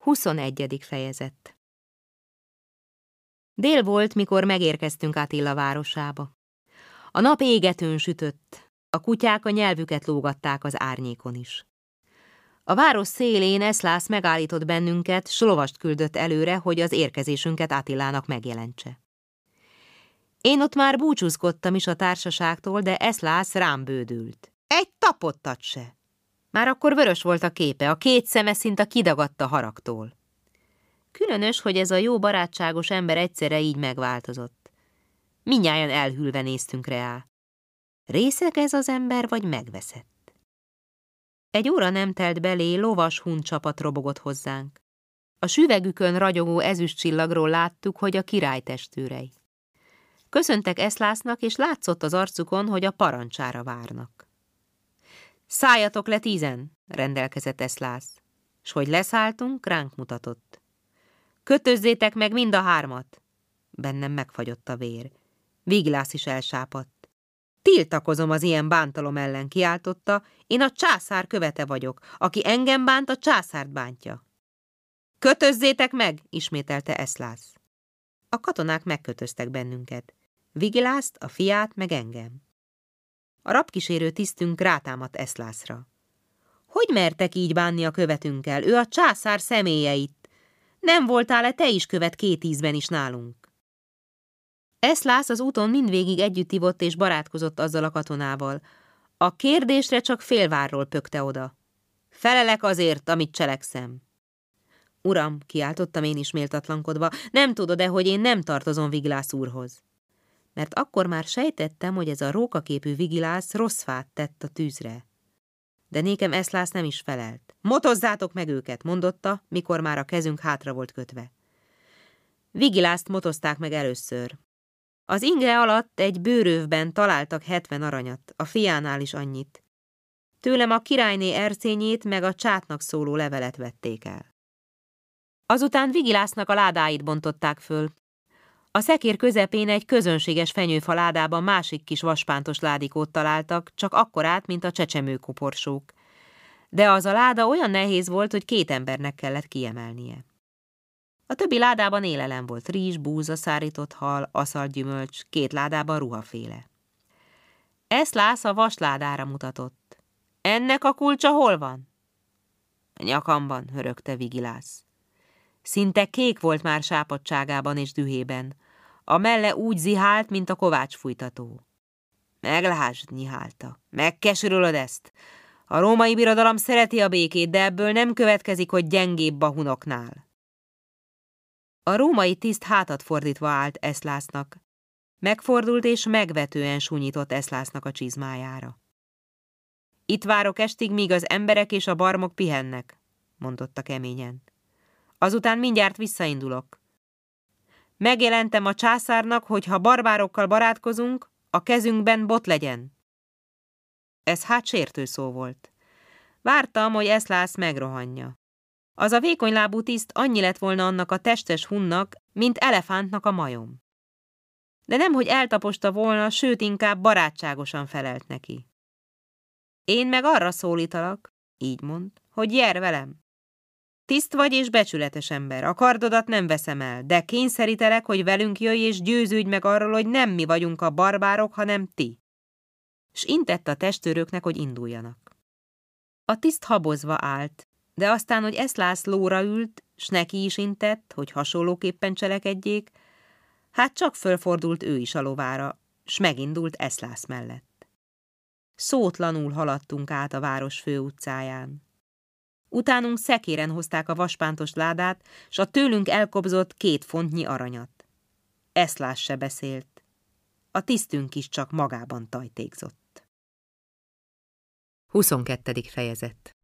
21. fejezet Dél volt, mikor megérkeztünk Attila városába. A nap égetőn sütött, a kutyák a nyelvüket lógatták az árnyékon is. A város szélén Eszlász megállított bennünket, s küldött előre, hogy az érkezésünket Attilának megjelentse. Én ott már búcsúzkodtam is a társaságtól, de Eszlász rám bődült. Egy tapottat se! Már akkor vörös volt a képe, a két szeme szinte kidagadta haragtól. Különös, hogy ez a jó barátságos ember egyszerre így megváltozott. Minnyáján elhűlve néztünk rá. Részeg ez az ember, vagy megveszett? Egy óra nem telt belé, lovas hun csapat robogott hozzánk. A süvegükön ragyogó ezüst csillagról láttuk, hogy a király testőrei. Köszöntek Eszlásznak, és látszott az arcukon, hogy a parancsára várnak. Szálljatok le tízen, rendelkezett Eszlász, s hogy leszálltunk, ránk mutatott. Kötözzétek meg mind a hármat. Bennem megfagyott a vér. Viglász is elsápadt. Tiltakozom az ilyen bántalom ellen, kiáltotta, én a császár követe vagyok, aki engem bánt, a császárt bántja. Kötözzétek meg, ismételte Eszlász. A katonák megkötöztek bennünket. Vigilászt, a fiát, meg engem. A rabkísérő tisztünk rátámadt Eszlászra. Hogy mertek így bánni a követünkkel? Ő a császár személyeit. Nem voltál-e te is követ két ízben is nálunk? Eszlász az úton mindvégig együtt ivott és barátkozott azzal a katonával. A kérdésre csak félvárról pökte oda. Felelek azért, amit cselekszem. Uram, kiáltottam én is méltatlankodva, nem tudod-e, hogy én nem tartozom Viglász úrhoz? Mert akkor már sejtettem, hogy ez a rókaképű vigilász rossz fát tett a tűzre. De nékem Eszlász nem is felelt. Motozzátok meg őket, mondotta, mikor már a kezünk hátra volt kötve. Vigilászt motozták meg először. Az inge alatt egy bőrövben találtak hetven aranyat, a fiánál is annyit. Tőlem a királyné ercényét meg a csátnak szóló levelet vették el. Azután Vigilásznak a ládáit bontották föl, a szekér közepén egy közönséges fenyőfa ládában másik kis vaspántos ládikót találtak, csak akkorát, mint a csecsemőkoporsók. De az a láda olyan nehéz volt, hogy két embernek kellett kiemelnie. A többi ládában élelem volt, rizs, búza, szárított hal, aszalt gyümölcs, két ládában ruhaféle. lász a vasládára mutatott. Ennek a kulcsa hol van? A nyakamban, hörögte Vigilász. Szinte kék volt már sápadságában és dühében. A melle úgy zihált, mint a kovács fújtató. Meglásd, nyihálta. Megkesülöd ezt. A római birodalom szereti a békét, de ebből nem következik, hogy gyengébb a hunoknál. A római tiszt hátat fordítva állt Eszlásznak. Megfordult és megvetően súnyított Eszlásznak a csizmájára. Itt várok estig, míg az emberek és a barmok pihennek, mondotta keményen. Azután mindjárt visszaindulok. Megjelentem a császárnak, hogy ha barbárokkal barátkozunk, a kezünkben bot legyen. Ez hát sértő szó volt. Vártam, hogy Eszlász megrohanja. Az a vékonylábú tiszt annyi lett volna annak a testes hunnak, mint elefántnak a majom. De nem, hogy eltaposta volna, sőt inkább barátságosan felelt neki. Én meg arra szólítalak, így mond, hogy jer velem. Tiszt vagy és becsületes ember, a kardodat nem veszem el, de kényszerítelek, hogy velünk jöjj és győződj meg arról, hogy nem mi vagyunk a barbárok, hanem ti. S intett a testőröknek, hogy induljanak. A tiszt habozva állt, de aztán, hogy Eszlász lóra ült, s neki is intett, hogy hasonlóképpen cselekedjék, hát csak fölfordult ő is a lovára, s megindult Eszlász mellett. Szótlanul haladtunk át a város főutcáján. Utánunk szekéren hozták a vaspántos ládát, s a tőlünk elkobzott két fontnyi aranyat. Eszlás se beszélt. A tisztünk is csak magában tajtékzott. 22. fejezet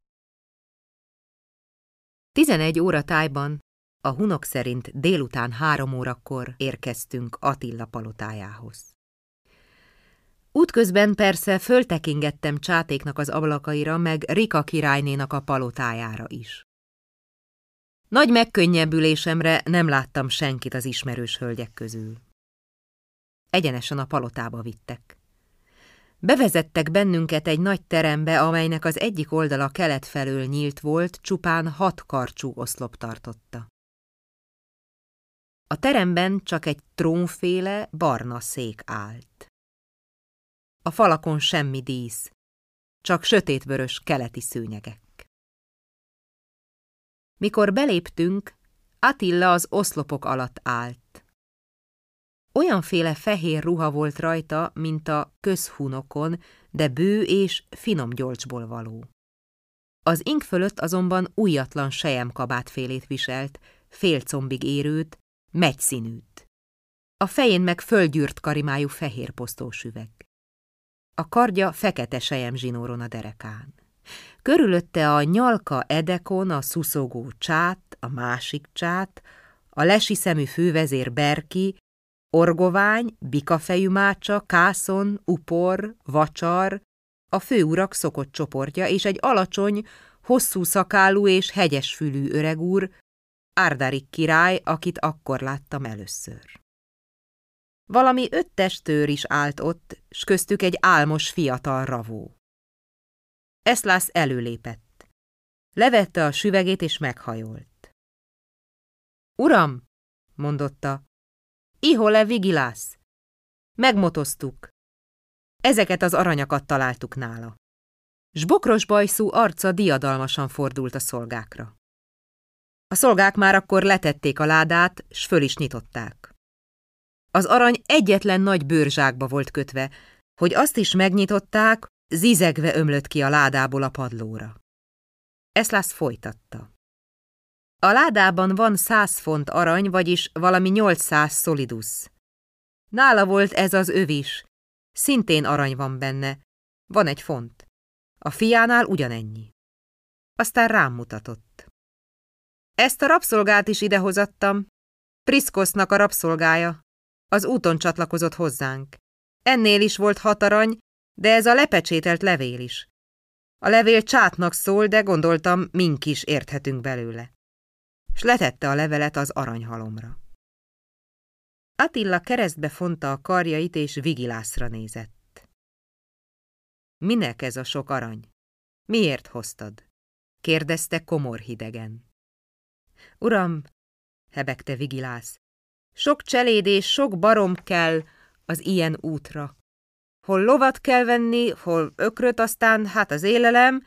11 óra tájban, a hunok szerint délután három órakor érkeztünk Attila palotájához. Útközben persze föltekingettem csátéknak az ablakaira, meg Rika királynénak a palotájára is. Nagy megkönnyebbülésemre nem láttam senkit az ismerős hölgyek közül. Egyenesen a palotába vittek. Bevezettek bennünket egy nagy terembe, amelynek az egyik oldala kelet felől nyílt volt, csupán hat karcsú oszlop tartotta. A teremben csak egy trónféle barna szék állt. A falakon semmi dísz, csak sötétvörös keleti szőnyegek. Mikor beléptünk, Attila az oszlopok alatt állt. Olyanféle fehér ruha volt rajta, mint a közhunokon, de bő és finom gyolcsból való. Az ink fölött azonban újatlan sejemkabátfélét viselt, félcombig érőt, megyszínűt. A fején meg földgyűrt karimájú fehér posztós üveg. A kardja fekete sejem zsinóron a derekán. Körülötte a nyalka edekon a szuszogó csát, a másik csát, a lesi szemű fővezér Berki, orgovány, bikafejű mácsa, kászon, upor, vacsar, a főurak szokott csoportja és egy alacsony, hosszú szakálú és hegyesfülű öregúr, Árdárik király, akit akkor láttam először. Valami öt testőr is állt ott, s köztük egy álmos fiatal ravó. Eszlász előlépett. Levette a süvegét és meghajolt. Uram, mondotta, ihole vigilász. Megmotoztuk. Ezeket az aranyakat találtuk nála. S bokros bajszú arca diadalmasan fordult a szolgákra. A szolgák már akkor letették a ládát, s föl is nyitották. Az arany egyetlen nagy bőrzsákba volt kötve, hogy azt is megnyitották, zizegve ömlött ki a ládából a padlóra. Eszlász folytatta. A ládában van száz font arany, vagyis valami nyolcszáz szolidus. Nála volt ez az öv is. Szintén arany van benne. Van egy font. A fiánál ugyanennyi. Aztán rám mutatott. Ezt a rabszolgát is idehozattam. Priszkosznak a rabszolgája. Az úton csatlakozott hozzánk. Ennél is volt hat arany, de ez a lepecsételt levél is. A levél csátnak szól, de gondoltam, mink is érthetünk belőle. S letette a levelet az aranyhalomra. Attila keresztbe fonta a karjait, és Vigilászra nézett. Minek ez a sok arany? Miért hoztad? kérdezte komor hidegen. Uram, hebegte Vigilász, sok cseléd és sok barom kell az ilyen útra. Hol lovat kell venni, hol ökröt, aztán hát az élelem,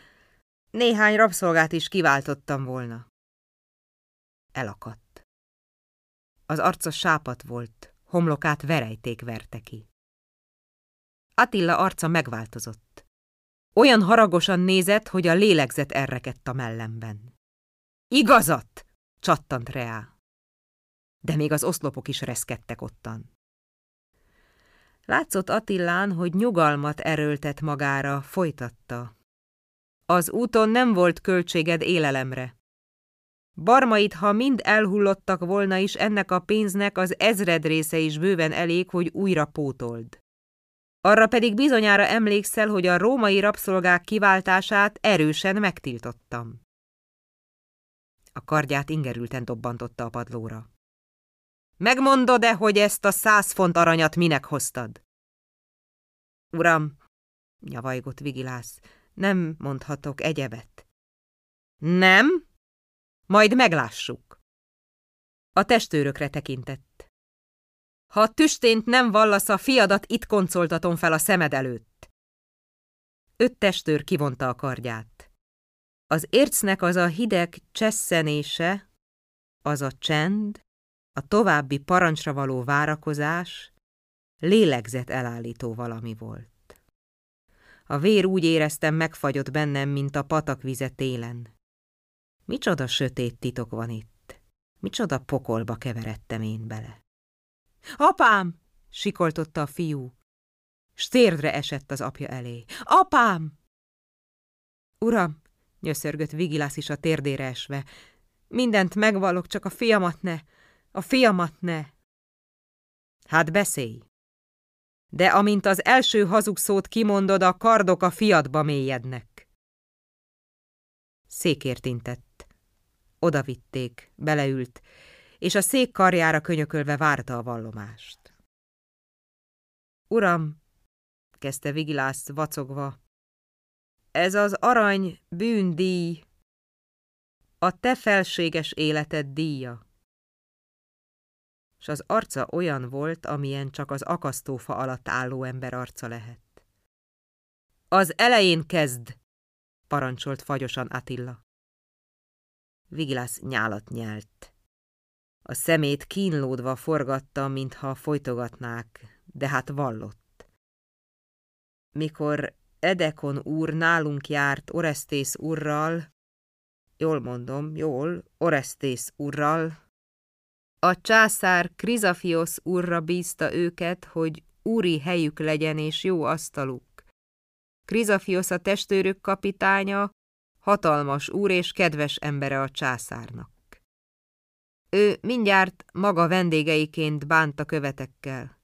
néhány rabszolgát is kiváltottam volna. Elakadt. Az arca sápat volt, homlokát verejték verte ki. Attila arca megváltozott. Olyan haragosan nézett, hogy a lélegzet errekedt a mellemben. Igazat! csattant Reá. De még az oszlopok is reszkedtek ottan. Látszott Attillán, hogy nyugalmat erőltet magára, folytatta. Az úton nem volt költséged élelemre. Barmait, ha mind elhullottak volna is, ennek a pénznek az ezred része is bőven elég, hogy újra pótold. Arra pedig bizonyára emlékszel, hogy a római rabszolgák kiváltását erősen megtiltottam. A kardját ingerülten dobbantotta a padlóra. Megmondod-e, hogy ezt a száz font aranyat minek hoztad? Uram, nyavajgott Vigilász, nem mondhatok egyebet. Nem? Majd meglássuk. A testőrökre tekintett. Ha a tüstént nem vallasz, a fiadat itt koncoltatom fel a szemed előtt. Öt testőr kivonta a kardját. Az ércnek az a hideg csesszenése, az a csend, a további parancsra való várakozás lélegzet elállító valami volt. A vér úgy éreztem megfagyott bennem, mint a patakvize télen. Micsoda sötét titok van itt. Micsoda pokolba keveredtem én bele. Apám! sikoltotta a fiú. Stérdre esett az apja elé. Apám! Uram, nyöszörgött Vigilász is a térdére esve. Mindent megvalok, csak a fiamat ne, a fiamat ne. Hát beszélj! De amint az első hazugszót kimondod, a kardok a fiadba mélyednek. Székért intett. Oda vitték, beleült, és a szék karjára könyökölve várta a vallomást. Uram, kezdte Vigilász vacogva. Ez az arany bűndíj, a te felséges életed díja. És az arca olyan volt, amilyen csak az akasztófa alatt álló ember arca lehet. Az elején kezd, parancsolt fagyosan Attila. Vigilász nyálat nyelt. A szemét kínlódva forgatta, mintha folytogatnák, de hát vallott. Mikor Edekon úr nálunk járt Oresztész urral, jól mondom, jól, Oresztész urral, a császár Krizafiosz urra bízta őket, hogy úri helyük legyen és jó asztaluk. Krizafiosz a testőrök kapitánya, hatalmas úr és kedves embere a császárnak. Ő mindjárt maga vendégeiként bánta követekkel.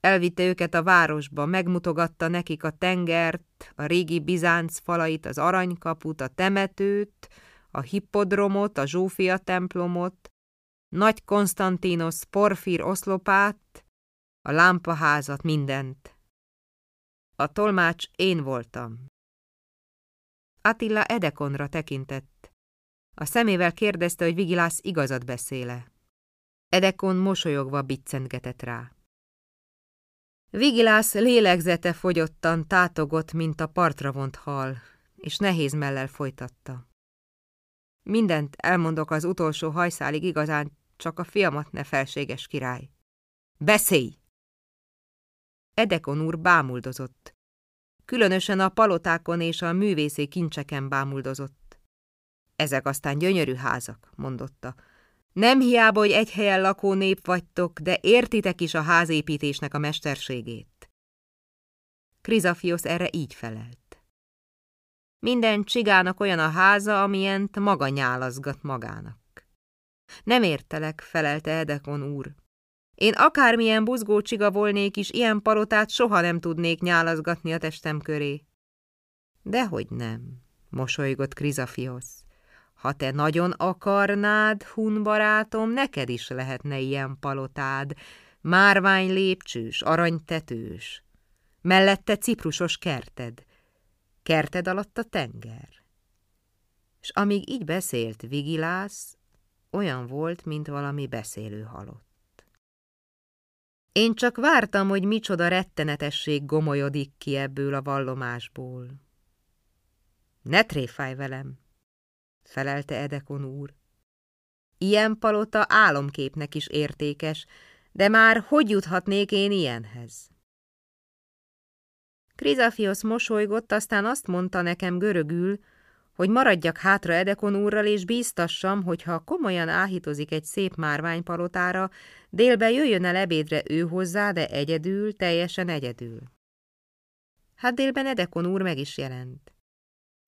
Elvitte őket a városba, megmutogatta nekik a tengert, a régi Bizánc falait, az aranykaput, a temetőt, a hippodromot, a Zsófia templomot, nagy Konstantinos porfír oszlopát, a lámpaházat, mindent. A tolmács én voltam. Attila Edekonra tekintett. A szemével kérdezte, hogy Vigilász igazat beszéle. Edekon mosolyogva biccentgetett rá. Vigilász lélegzete fogyottan tátogott, mint a partra vont hal, és nehéz mellel folytatta. Mindent elmondok az utolsó hajszálig igazán, csak a fiamat ne felséges király. Beszélj! Edekon úr bámuldozott. Különösen a palotákon és a művészé kincseken bámuldozott. Ezek aztán gyönyörű házak, mondotta. Nem hiába, hogy egy helyen lakó nép vagytok, de értitek is a házépítésnek a mesterségét. Krizafiosz erre így felelt. Minden csigának olyan a háza, amilyent maga nyálazgat magának. Nem értelek, felelte Edekon úr. Én akármilyen buzgó csiga volnék is, ilyen palotát soha nem tudnék nyálazgatni a testem köré. Dehogy nem, mosolygott Krizafiosz. Ha te nagyon akarnád, hun barátom, neked is lehetne ilyen palotád, márvány lépcsős, aranytetős. Mellette ciprusos kerted. Kerted alatt a tenger. És amíg így beszélt Vigilász, olyan volt, mint valami beszélő halott. Én csak vártam, hogy micsoda rettenetesség gomolyodik ki ebből a vallomásból. Ne tréfáj velem, felelte Edekon úr. Ilyen palota álomképnek is értékes, de már hogy juthatnék én ilyenhez? Krizafiosz mosolygott, aztán azt mondta nekem görögül, hogy maradjak hátra Edekon úrral, és bíztassam, hogy ha komolyan áhítozik egy szép márványpalotára, délbe jöjjön el ebédre ő hozzá, de egyedül, teljesen egyedül. Hát délben Edekon úr meg is jelent.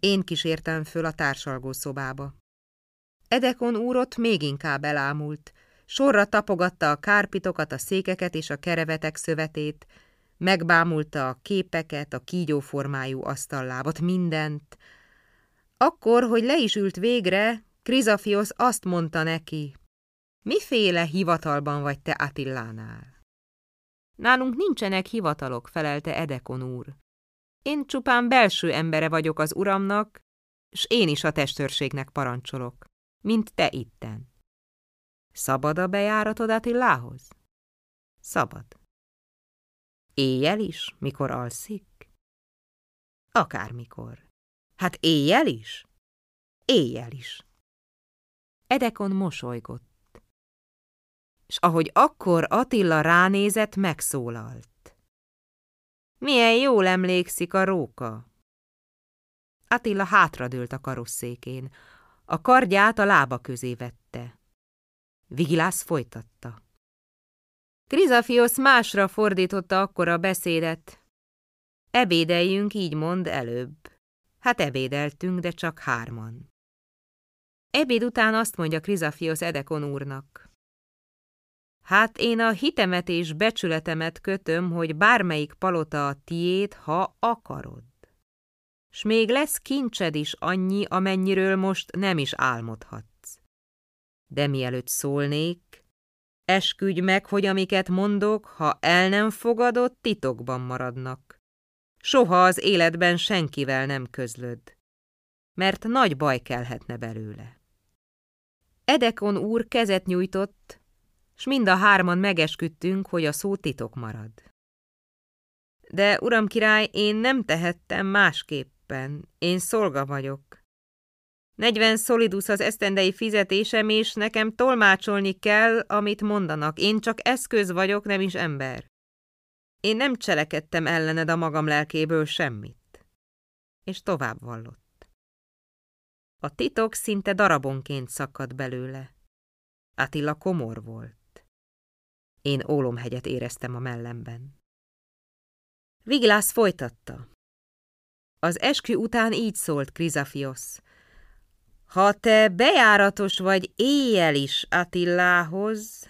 Én kísértem föl a társalgó szobába. Edekon úr még inkább elámult, sorra tapogatta a kárpitokat, a székeket és a kerevetek szövetét, megbámulta a képeket, a kígyóformájú asztallábat, mindent, akkor, hogy le is ült végre, Krizafiosz azt mondta neki, miféle hivatalban vagy te Attillánál? Nálunk nincsenek hivatalok, felelte Edekon úr. Én csupán belső embere vagyok az uramnak, s én is a testőrségnek parancsolok, mint te itten. Szabad a bejáratod Attilához? Szabad. Éjjel is, mikor alszik? Akármikor. Hát éjjel is? Éjjel is. Edekon mosolygott. És ahogy akkor Attila ránézett, megszólalt. Milyen jól emlékszik a róka. Attila hátradőlt a karosszékén. A kardját a lába közé vette. Vigilász folytatta. Krizafiosz másra fordította akkor a beszédet. Ebédeljünk, így mond előbb. Hát ebédeltünk, de csak hárman. Ebéd után azt mondja Krizafiosz Edekon úrnak. Hát én a hitemet és becsületemet kötöm, hogy bármelyik palota a tiéd, ha akarod. S még lesz kincsed is annyi, amennyiről most nem is álmodhatsz. De mielőtt szólnék, esküdj meg, hogy amiket mondok, ha el nem fogadod, titokban maradnak Soha az életben senkivel nem közlöd, mert nagy baj kelhetne belőle. Edekon úr kezet nyújtott, s mind a hárman megesküdtünk, hogy a szó titok marad. De, uram király, én nem tehettem másképpen, én szolga vagyok. Negyven szolidus az esztendei fizetésem, és nekem tolmácsolni kell, amit mondanak. Én csak eszköz vagyok, nem is ember. Én nem cselekedtem ellened a magam lelkéből semmit. És tovább vallott. A titok szinte darabonként szakadt belőle. Attila komor volt. Én ólomhegyet éreztem a mellemben. Viglász folytatta. Az eskü után így szólt Krizafiosz. Ha te bejáratos vagy éjjel is Attilához,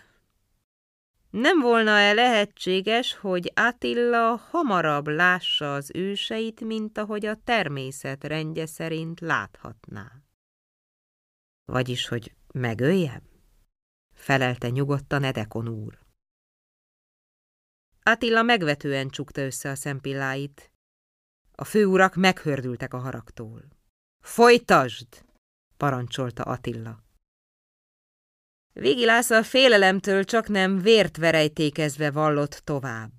nem volna-e lehetséges, hogy Attila hamarabb lássa az őseit, mint ahogy a természet rendje szerint láthatná? Vagyis, hogy megöljem? Felelte nyugodtan Edekon úr. Attila megvetően csukta össze a szempilláit. A főurak meghördültek a haragtól. Folytasd! Parancsolta Attila. Vigilász a félelemtől csak nem vért verejtékezve vallott tovább.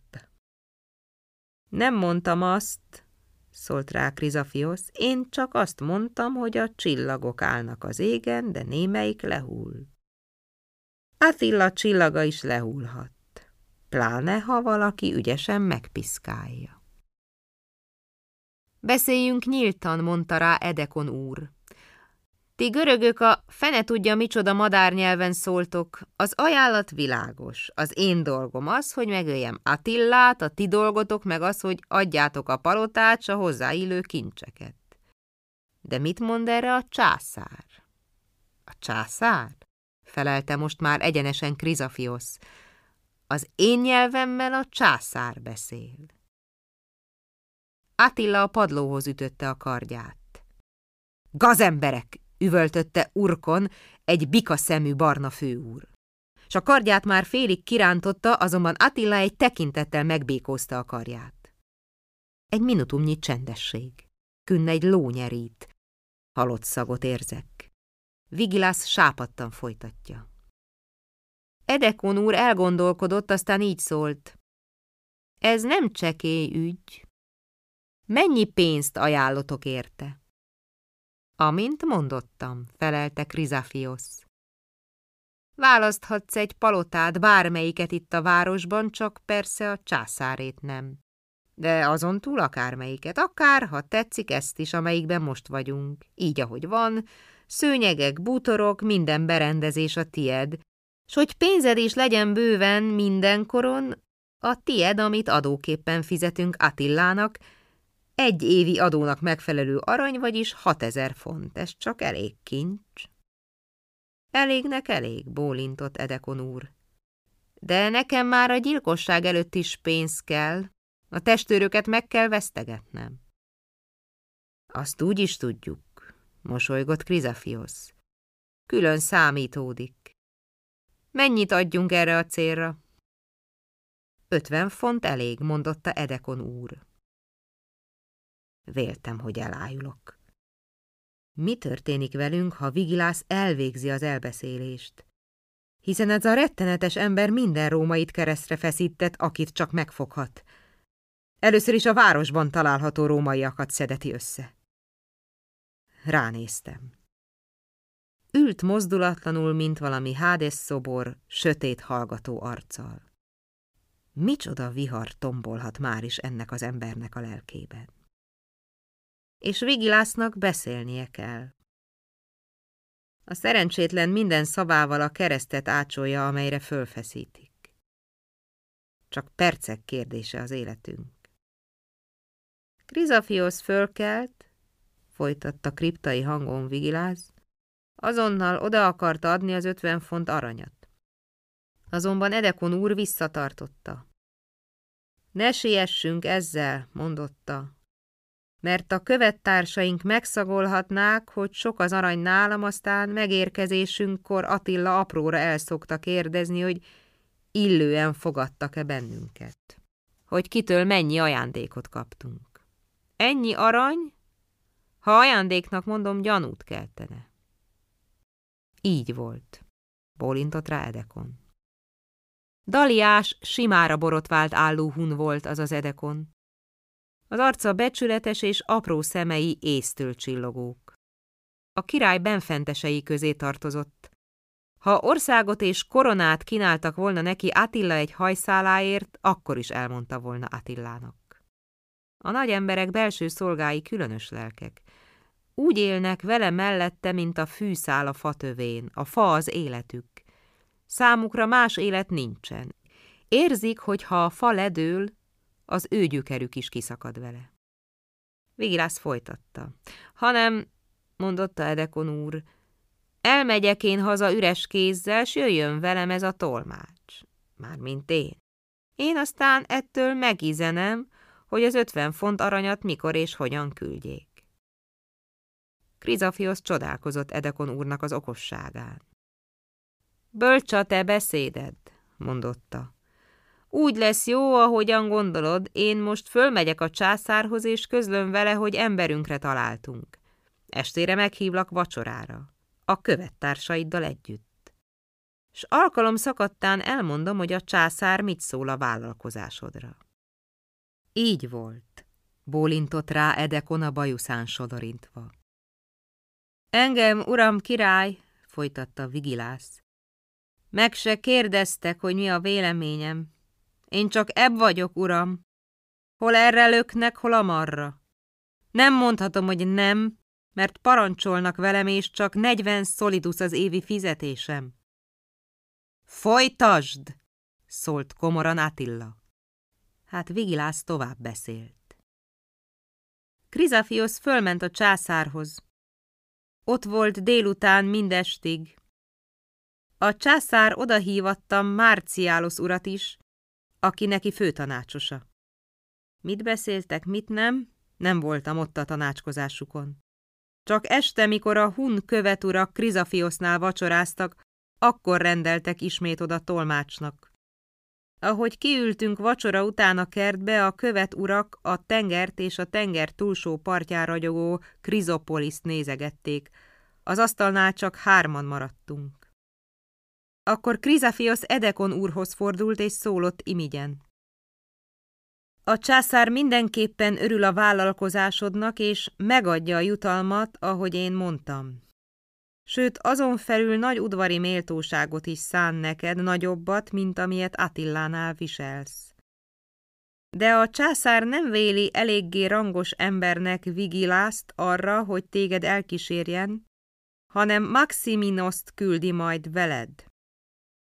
Nem mondtam azt, szólt rá Krizafiosz, én csak azt mondtam, hogy a csillagok állnak az égen, de némelyik lehull. Attila csillaga is lehullhat, pláne ha valaki ügyesen megpiszkálja. Beszéljünk nyíltan, mondta rá Edekon úr. Ti görögök a fene tudja, micsoda madárnyelven szóltok. Az ajánlat világos. Az én dolgom az, hogy megöljem Attillát, a ti dolgotok meg az, hogy adjátok a palotát, a hozzáillő kincseket. De mit mond erre a császár? A császár? Felelte most már egyenesen Krizafiosz. Az én nyelvemmel a császár beszél. Attila a padlóhoz ütötte a kardját. Gazemberek, üvöltötte Urkon, egy bika szemű barna főúr. S a kardját már félig kirántotta, azonban Attila egy tekintettel megbékózta a karját. Egy minutumnyi csendesség. Künn egy lónyerít. Halott szagot érzek. Vigilász sápadtan folytatja. Edekon úr elgondolkodott, aztán így szólt. Ez nem csekély ügy. Mennyi pénzt ajánlotok érte? Amint mondottam, felelte Krizafiosz. Választhatsz egy palotát, bármelyiket itt a városban, csak persze a császárét nem. De azon túl akármelyiket, akár, ha tetszik ezt is, amelyikben most vagyunk. Így, ahogy van, szőnyegek, bútorok, minden berendezés a tied, s hogy pénzed is legyen bőven mindenkoron, a tied, amit adóképpen fizetünk Attillának, egy évi adónak megfelelő arany, vagyis 6000 font. Ez csak elég kincs. Elégnek elég, bólintott Edekon úr. De nekem már a gyilkosság előtt is pénz kell. A testőröket meg kell vesztegetnem. Azt úgy is tudjuk, mosolygott Krizafiosz. Külön számítódik. Mennyit adjunk erre a célra? Ötven font elég, mondotta Edekon úr. Véltem, hogy elájulok. Mi történik velünk, ha Vigilász elvégzi az elbeszélést? Hiszen ez a rettenetes ember minden rómait keresztre feszített, akit csak megfoghat. Először is a városban található rómaiakat szedeti össze. Ránéztem. Ült mozdulatlanul, mint valami Hádes szobor, sötét hallgató arccal. Micsoda vihar tombolhat már is ennek az embernek a lelkében és Vigilásznak beszélnie kell. A szerencsétlen minden szavával a keresztet ácsolja, amelyre fölfeszítik. Csak percek kérdése az életünk. Krizafiosz fölkelt, folytatta kriptai hangon Vigilász, azonnal oda akarta adni az ötven font aranyat. Azonban Edekon úr visszatartotta. Ne siessünk ezzel, mondotta, mert a követtársaink megszagolhatnák, hogy sok az arany nálam, aztán megérkezésünkkor Attila apróra elszokta kérdezni, hogy illően fogadtak-e bennünket. Hogy kitől mennyi ajándékot kaptunk. Ennyi arany? Ha ajándéknak mondom, gyanút keltene. Így volt, bólintott rá Edekon. Daliás, simára borotvált álló hun volt az az Edekon. Az arca becsületes és apró szemei észtől csillogók. A király benfentesei közé tartozott. Ha országot és koronát kínáltak volna neki Attila egy hajszáláért, akkor is elmondta volna Attilának. A nagy emberek belső szolgái különös lelkek. Úgy élnek vele mellette, mint a fűszál a fatövén, a fa az életük. Számukra más élet nincsen. Érzik, hogy ha a fa ledől, az ő gyökerük is kiszakad vele. Vigilász folytatta. Hanem, mondotta Edekon úr, elmegyek én haza üres kézzel, s jöjjön velem ez a tolmács. Mármint én. Én aztán ettől megizenem, hogy az ötven font aranyat mikor és hogyan küldjék. Krizafiosz csodálkozott Edekon úrnak az okosságán. Bölcs a te beszéded, mondotta. Úgy lesz jó, ahogyan gondolod, én most fölmegyek a császárhoz, és közlöm vele, hogy emberünkre találtunk. Estére meghívlak vacsorára, a követtársaiddal együtt. S alkalom szakadtán elmondom, hogy a császár mit szól a vállalkozásodra. Így volt, bólintott rá a bajuszán sodorintva. Engem, uram király, folytatta Vigilász. Meg se kérdeztek, hogy mi a véleményem. Én csak ebb vagyok, uram. Hol erre löknek, hol amarra. Nem mondhatom, hogy nem, mert parancsolnak velem, és csak negyven szolidusz az évi fizetésem. Folytasd! szólt komoran Attila. Hát Vigilász tovább beszélt. Krizafiosz fölment a császárhoz. Ott volt délután mindestig. A császár odahívattam Márciálosz urat is, aki neki főtanácsosa. Mit beszéltek, mit nem, nem voltam ott a tanácskozásukon. Csak este, mikor a hun követurak Krizafiosznál vacsoráztak, akkor rendeltek ismét oda tolmácsnak. Ahogy kiültünk vacsora után a kertbe, a követ urak a tengert és a tenger túlsó partjára ragyogó Krizopoliszt nézegették. Az asztalnál csak hárman maradtunk. Akkor Krizafiosz Edekon úrhoz fordult és szólott imigyen. A császár mindenképpen örül a vállalkozásodnak, és megadja a jutalmat, ahogy én mondtam. Sőt, azon felül nagy udvari méltóságot is szán neked, nagyobbat, mint amilyet Attillánál viselsz. De a császár nem véli eléggé rangos embernek Vigilászt arra, hogy téged elkísérjen, hanem Maximinoszt küldi majd veled.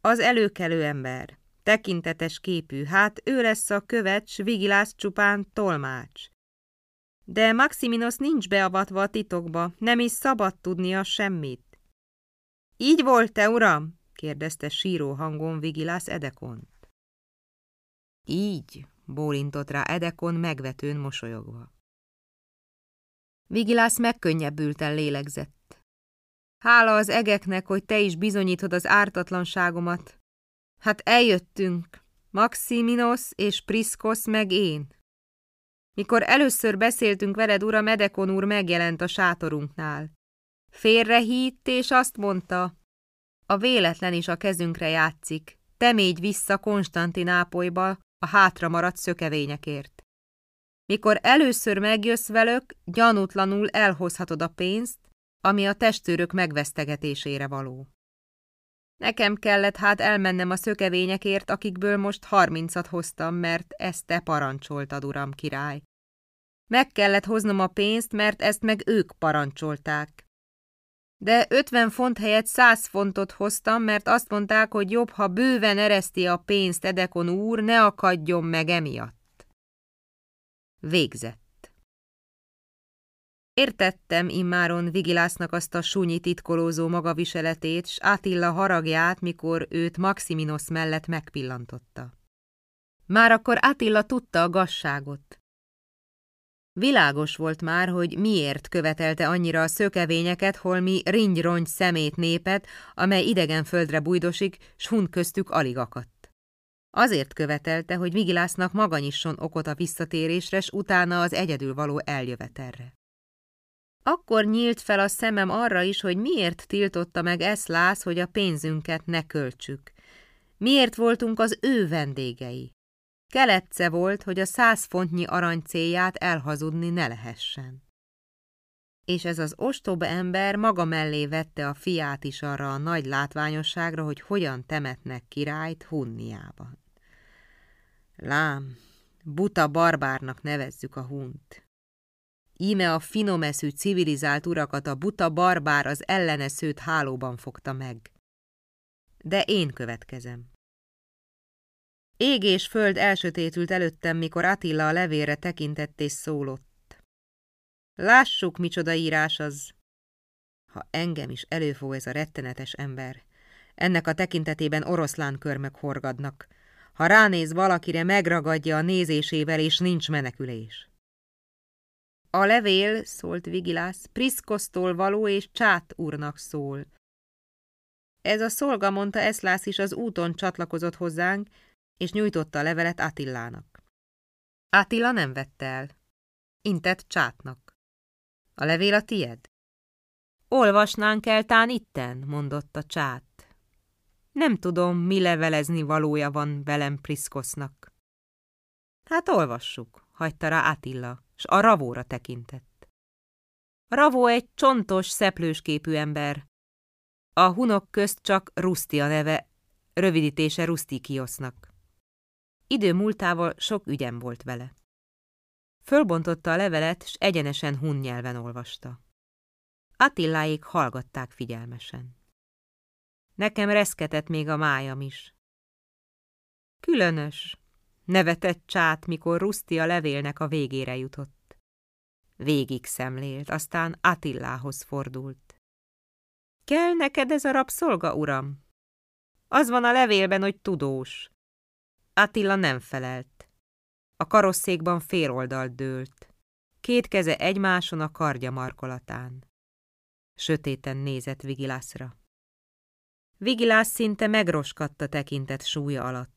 Az előkelő ember, tekintetes képű, hát ő lesz a követ, s Vigilász csupán tolmács. De Maximinos nincs beavatva a titokba, nem is szabad tudnia semmit. Így volt-e, uram? kérdezte síró hangon Vigilász Edekont. Így, bólintott rá Edekon megvetőn mosolyogva. Vigilász megkönnyebbülten lélegzett. Hála az egeknek, hogy te is bizonyítod az ártatlanságomat. Hát eljöttünk, Maximinos és Priskos meg én. Mikor először beszéltünk veled, ura Medekon úr megjelent a sátorunknál. Félrehitt, és azt mondta, a véletlen is a kezünkre játszik. Temégy vissza Konstantinápolyba a hátra maradt szökevényekért. Mikor először megjössz velük, gyanútlanul elhozhatod a pénzt, ami a testőrök megvesztegetésére való. Nekem kellett hát elmennem a szökevényekért, akikből most harmincat hoztam, mert ezt te parancsoltad, uram király. Meg kellett hoznom a pénzt, mert ezt meg ők parancsolták. De ötven font helyett száz fontot hoztam, mert azt mondták, hogy jobb, ha bőven ereszti a pénzt Edekon úr, ne akadjon meg emiatt. Végzett. Értettem immáron Vigilásznak azt a súnyi titkolózó magaviseletét, s Attila haragját, mikor őt Maximinos mellett megpillantotta. Már akkor Attila tudta a gasságot. Világos volt már, hogy miért követelte annyira a szökevényeket, holmi ringyrongy szemét népet, amely idegen földre bujdosik, s hun köztük alig akadt. Azért követelte, hogy Vigilásznak maga nyisson okot a visszatérésre, s utána az egyedül való eljövetelre. Akkor nyílt fel a szemem arra is, hogy miért tiltotta meg Eszlász, hogy a pénzünket ne költsük. Miért voltunk az ő vendégei? Keletce volt, hogy a száz fontnyi arany célját elhazudni ne lehessen. És ez az ostoba ember maga mellé vette a fiát is arra a nagy látványosságra, hogy hogyan temetnek királyt Hunniában. Lám, buta barbárnak nevezzük a hunt. Íme a finomeszű civilizált urakat a buta barbár az ellene szőt hálóban fogta meg. De én következem. Ég és föld elsötétült előttem, mikor Attila a levére tekintett és szólott. Lássuk, micsoda írás az. Ha engem is előfog ez a rettenetes ember, ennek a tekintetében oroszlán körmök horgadnak. Ha ránéz valakire, megragadja a nézésével, és nincs menekülés. A levél, szólt Vigilász, Priszkosztól való és Csát úrnak szól. Ez a szolga, mondta Eszlász is, az úton csatlakozott hozzánk, és nyújtotta a levelet Attilának. Attila nem vette el. Intett Csátnak. A levél a tied? Olvasnánk el tán itten, mondotta Csát. Nem tudom, mi levelezni valója van velem Priszkosznak. Hát olvassuk, hagyta rá Attila s a Ravóra tekintett. Ravó egy csontos, szeplősképű ember. A hunok közt csak Ruszti a neve, rövidítése Rustikiosznak. Idő múltával sok ügyem volt vele. Fölbontotta a levelet, s egyenesen hun nyelven olvasta. Attiláék hallgatták figyelmesen. Nekem reszketett még a májam is. Különös, Nevetett csát, mikor Ruszti a levélnek a végére jutott. Végig szemlélt, aztán Attilához fordult. Kell neked ez a rabszolga, uram? Az van a levélben, hogy tudós. Attila nem felelt. A karosszékban fél oldalt dőlt. Két keze egymáson a kardja markolatán. Sötéten nézett Vigilászra. Vigilász szinte megroskadt tekintet súlya alatt.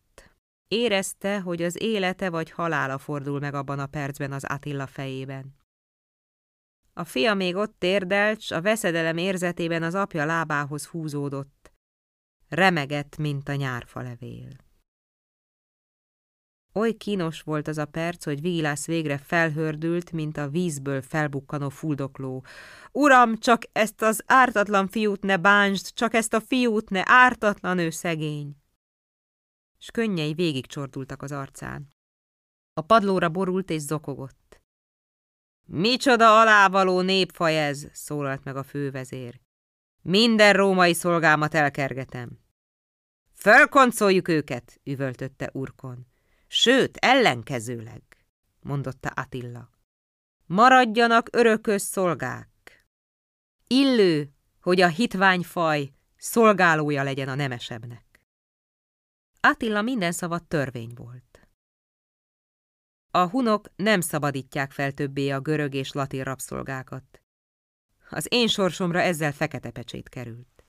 Érezte, hogy az élete vagy halála fordul meg abban a percben az Attila fejében. A fia még ott térdelt, s a veszedelem érzetében az apja lábához húzódott. Remegett, mint a nyárfalevél. Oly kínos volt az a perc, hogy Vigilász végre felhördült, mint a vízből felbukkanó fuldokló. Uram, csak ezt az ártatlan fiút ne bántsd, csak ezt a fiút ne, ártatlan ő szegény! S könnyei végigcsordultak az arcán. A padlóra borult és zokogott. Micsoda alávaló népfaj ez, szólalt meg a fővezér. Minden római szolgámat elkergetem. Fölkoncoljuk őket, üvöltötte Urkon. Sőt, ellenkezőleg, mondotta Attila. Maradjanak örökös szolgák. Illő, hogy a hitvány faj szolgálója legyen a nemesebbnek. Attila minden szava törvény volt. A hunok nem szabadítják fel többé a görög és latin rabszolgákat. Az én sorsomra ezzel fekete pecsét került.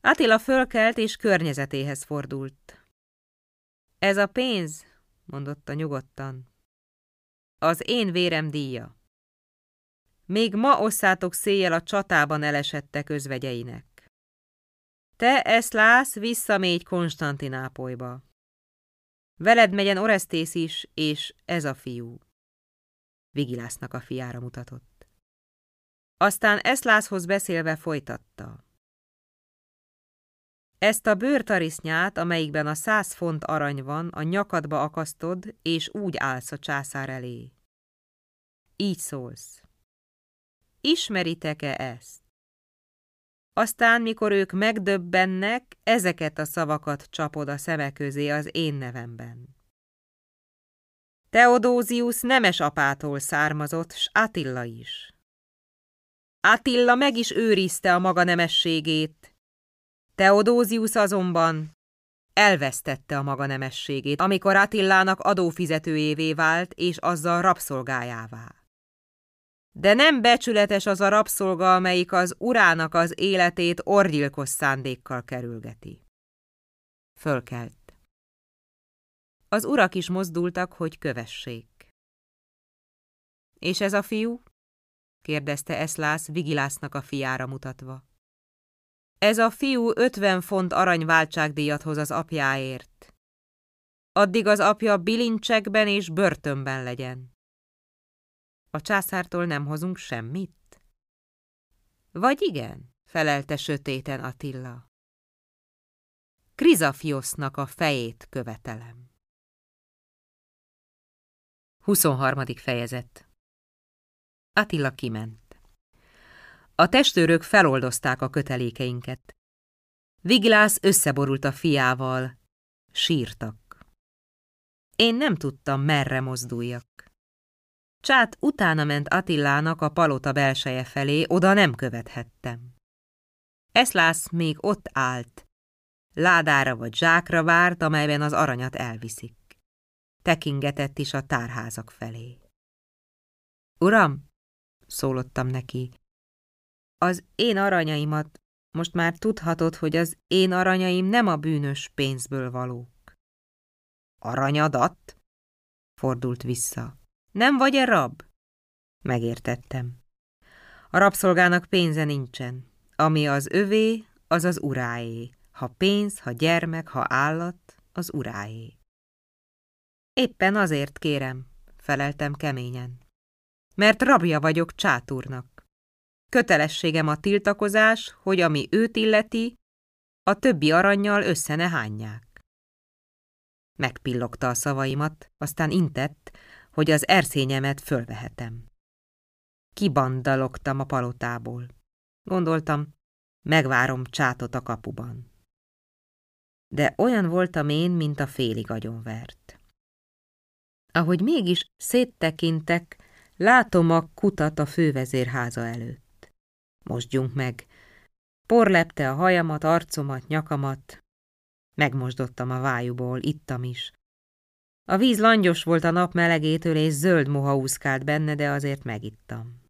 Attila fölkelt és környezetéhez fordult. Ez a pénz, mondotta nyugodtan, az én vérem díja. Még ma osszátok széjjel a csatában elesettek özvegyeinek. Te ezt lász, visszamégy Konstantinápolyba. Veled megyen Oresztész is, és ez a fiú. Vigilásznak a fiára mutatott. Aztán Eszlászhoz beszélve folytatta. Ezt a bőrtarisznyát, amelyikben a száz font arany van, a nyakadba akasztod, és úgy állsz a császár elé. Így szólsz. Ismeritek-e ezt? Aztán, mikor ők megdöbbennek, ezeket a szavakat csapod a szeme közé az én nevemben. Teodózius nemes apától származott, s Attila is. Attila meg is őrizte a maga nemességét. Teodózius azonban elvesztette a maga nemességét, amikor Attilának adófizetőjévé vált, és azzal rabszolgájává. De nem becsületes az a rabszolga, amelyik az urának az életét orgyilkos szándékkal kerülgeti. Fölkelt. Az urak is mozdultak, hogy kövessék. És ez a fiú? kérdezte Eszlász Vigilásznak a fiára mutatva. Ez a fiú ötven font aranyváltságdíjat hoz az apjáért. Addig az apja bilincsekben és börtönben legyen. A császártól nem hozunk semmit? Vagy igen, felelte sötéten Attila. Krizafiosznak a fejét követelem. 23. fejezet Attila kiment. A testőrök feloldozták a kötelékeinket. Viglász összeborult a fiával. Sírtak. Én nem tudtam, merre mozduljak. Csát utána ment Attilának a palota belseje felé, oda nem követhettem. Eszlász még ott állt. Ládára vagy zsákra várt, amelyben az aranyat elviszik. Tekingetett is a tárházak felé. Uram, szólottam neki, az én aranyaimat most már tudhatod, hogy az én aranyaim nem a bűnös pénzből valók. Aranyadat? Fordult vissza. Nem vagy-e rab? Megértettem. A rabszolgának pénze nincsen. Ami az övé, az az uráé. Ha pénz, ha gyermek, ha állat, az uráé. Éppen azért kérem, feleltem keményen. Mert rabja vagyok csátúrnak. Kötelességem a tiltakozás, hogy ami őt illeti, a többi aranyjal össze ne hányják. Megpillogta a szavaimat, aztán intett, hogy az erszényemet fölvehetem. Kibandalogtam a palotából. Gondoltam, megvárom csátot a kapuban. De olyan voltam én, mint a félig agyonvert. Ahogy mégis széttekintek, látom a kutat a fővezérháza előtt. Mosdjunk meg. Porlepte a hajamat, arcomat, nyakamat. Megmosdottam a vájúból, ittam is. A víz langyos volt a nap melegétől, és zöld moha úszkált benne, de azért megittam.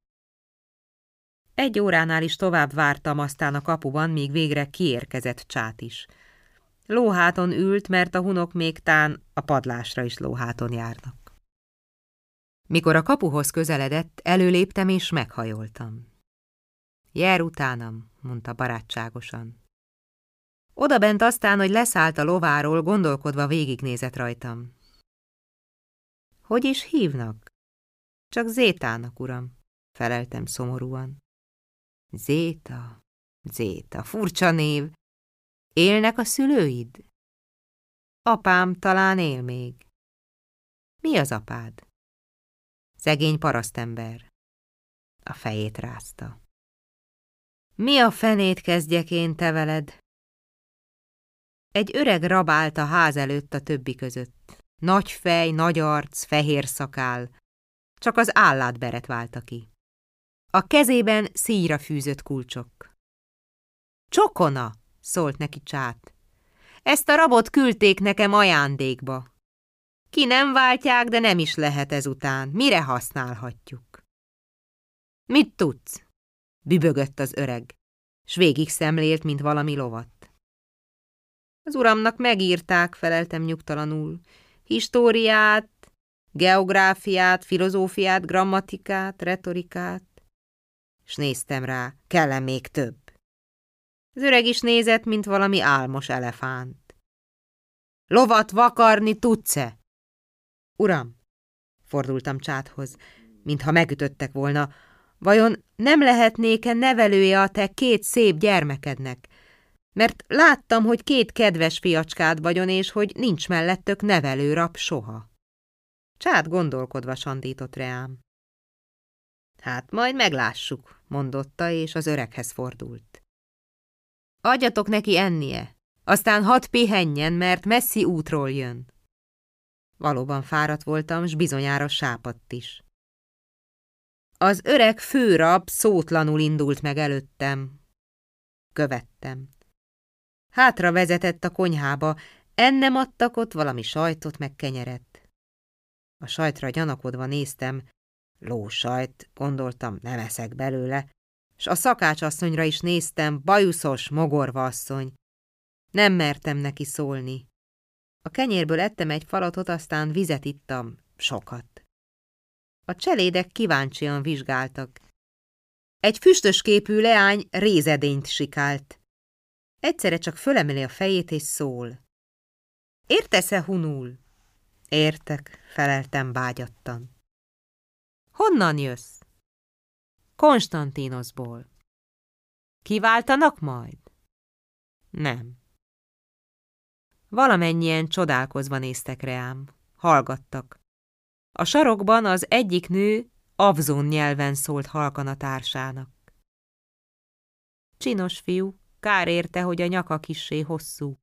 Egy óránál is tovább vártam aztán a kapuban, míg végre kiérkezett csát is. Lóháton ült, mert a hunok még tán a padlásra is lóháton járnak. Mikor a kapuhoz közeledett, előléptem és meghajoltam. Jár utánam, mondta barátságosan. Oda bent aztán, hogy leszállt a lováról, gondolkodva végignézett rajtam. Hogy is hívnak? Csak Zétának, uram, feleltem szomorúan. Zéta, Zéta, furcsa név. Élnek a szülőid? Apám talán él még. Mi az apád? Szegény parasztember. A fejét rázta. Mi a fenét kezdjek én te veled? Egy öreg rab állt a ház előtt a többi között. Nagy fej, nagy arc, fehér szakál. Csak az állát beret válta ki. A kezében szíjra fűzött kulcsok. Csokona, szólt neki csát. Ezt a rabot küldték nekem ajándékba. Ki nem váltják, de nem is lehet ezután. Mire használhatjuk? Mit tudsz? Bübögött az öreg, s végig szemlélt, mint valami lovat. Az uramnak megírták, feleltem nyugtalanul, históriát, geográfiát, filozófiát, grammatikát, retorikát. És néztem rá, kell -e még több? Az öreg is nézett, mint valami álmos elefánt. Lovat vakarni tudsz-e? Uram, fordultam csáthoz, mintha megütöttek volna, vajon nem lehetnék-e nevelője a te két szép gyermekednek? Mert láttam, hogy két kedves fiacskád vagyon, és hogy nincs mellettök nevelő rab soha. Csát gondolkodva sandított reám. Hát majd meglássuk, mondotta, és az öreghez fordult. Adjatok neki ennie, aztán hadd pihenjen, mert messzi útról jön. Valóban fáradt voltam, s bizonyára sápadt is. Az öreg főrab szótlanul indult meg előttem. Követtem. Hátra vezetett a konyhába, ennem adtak ott valami sajtot meg kenyeret. A sajtra gyanakodva néztem, lósajt, gondoltam, nem eszek belőle, s a szakácsasszonyra is néztem, bajuszos, mogorva asszony. Nem mertem neki szólni. A kenyérből ettem egy falatot, aztán vizet ittam, sokat. A cselédek kíváncsian vizsgáltak. Egy füstös képű leány rézedényt sikált. Egyszerre csak fölemeli a fejét és szól. Értesz-e, hunul? Értek, feleltem bágyattan. Honnan jössz? Konstantinosból. Kiváltanak majd? Nem. Valamennyien csodálkozva néztek reám, hallgattak. A sarokban az egyik nő avzón nyelven szólt halkan a társának. Csinos fiú, kár érte, hogy a nyaka kissé hosszú.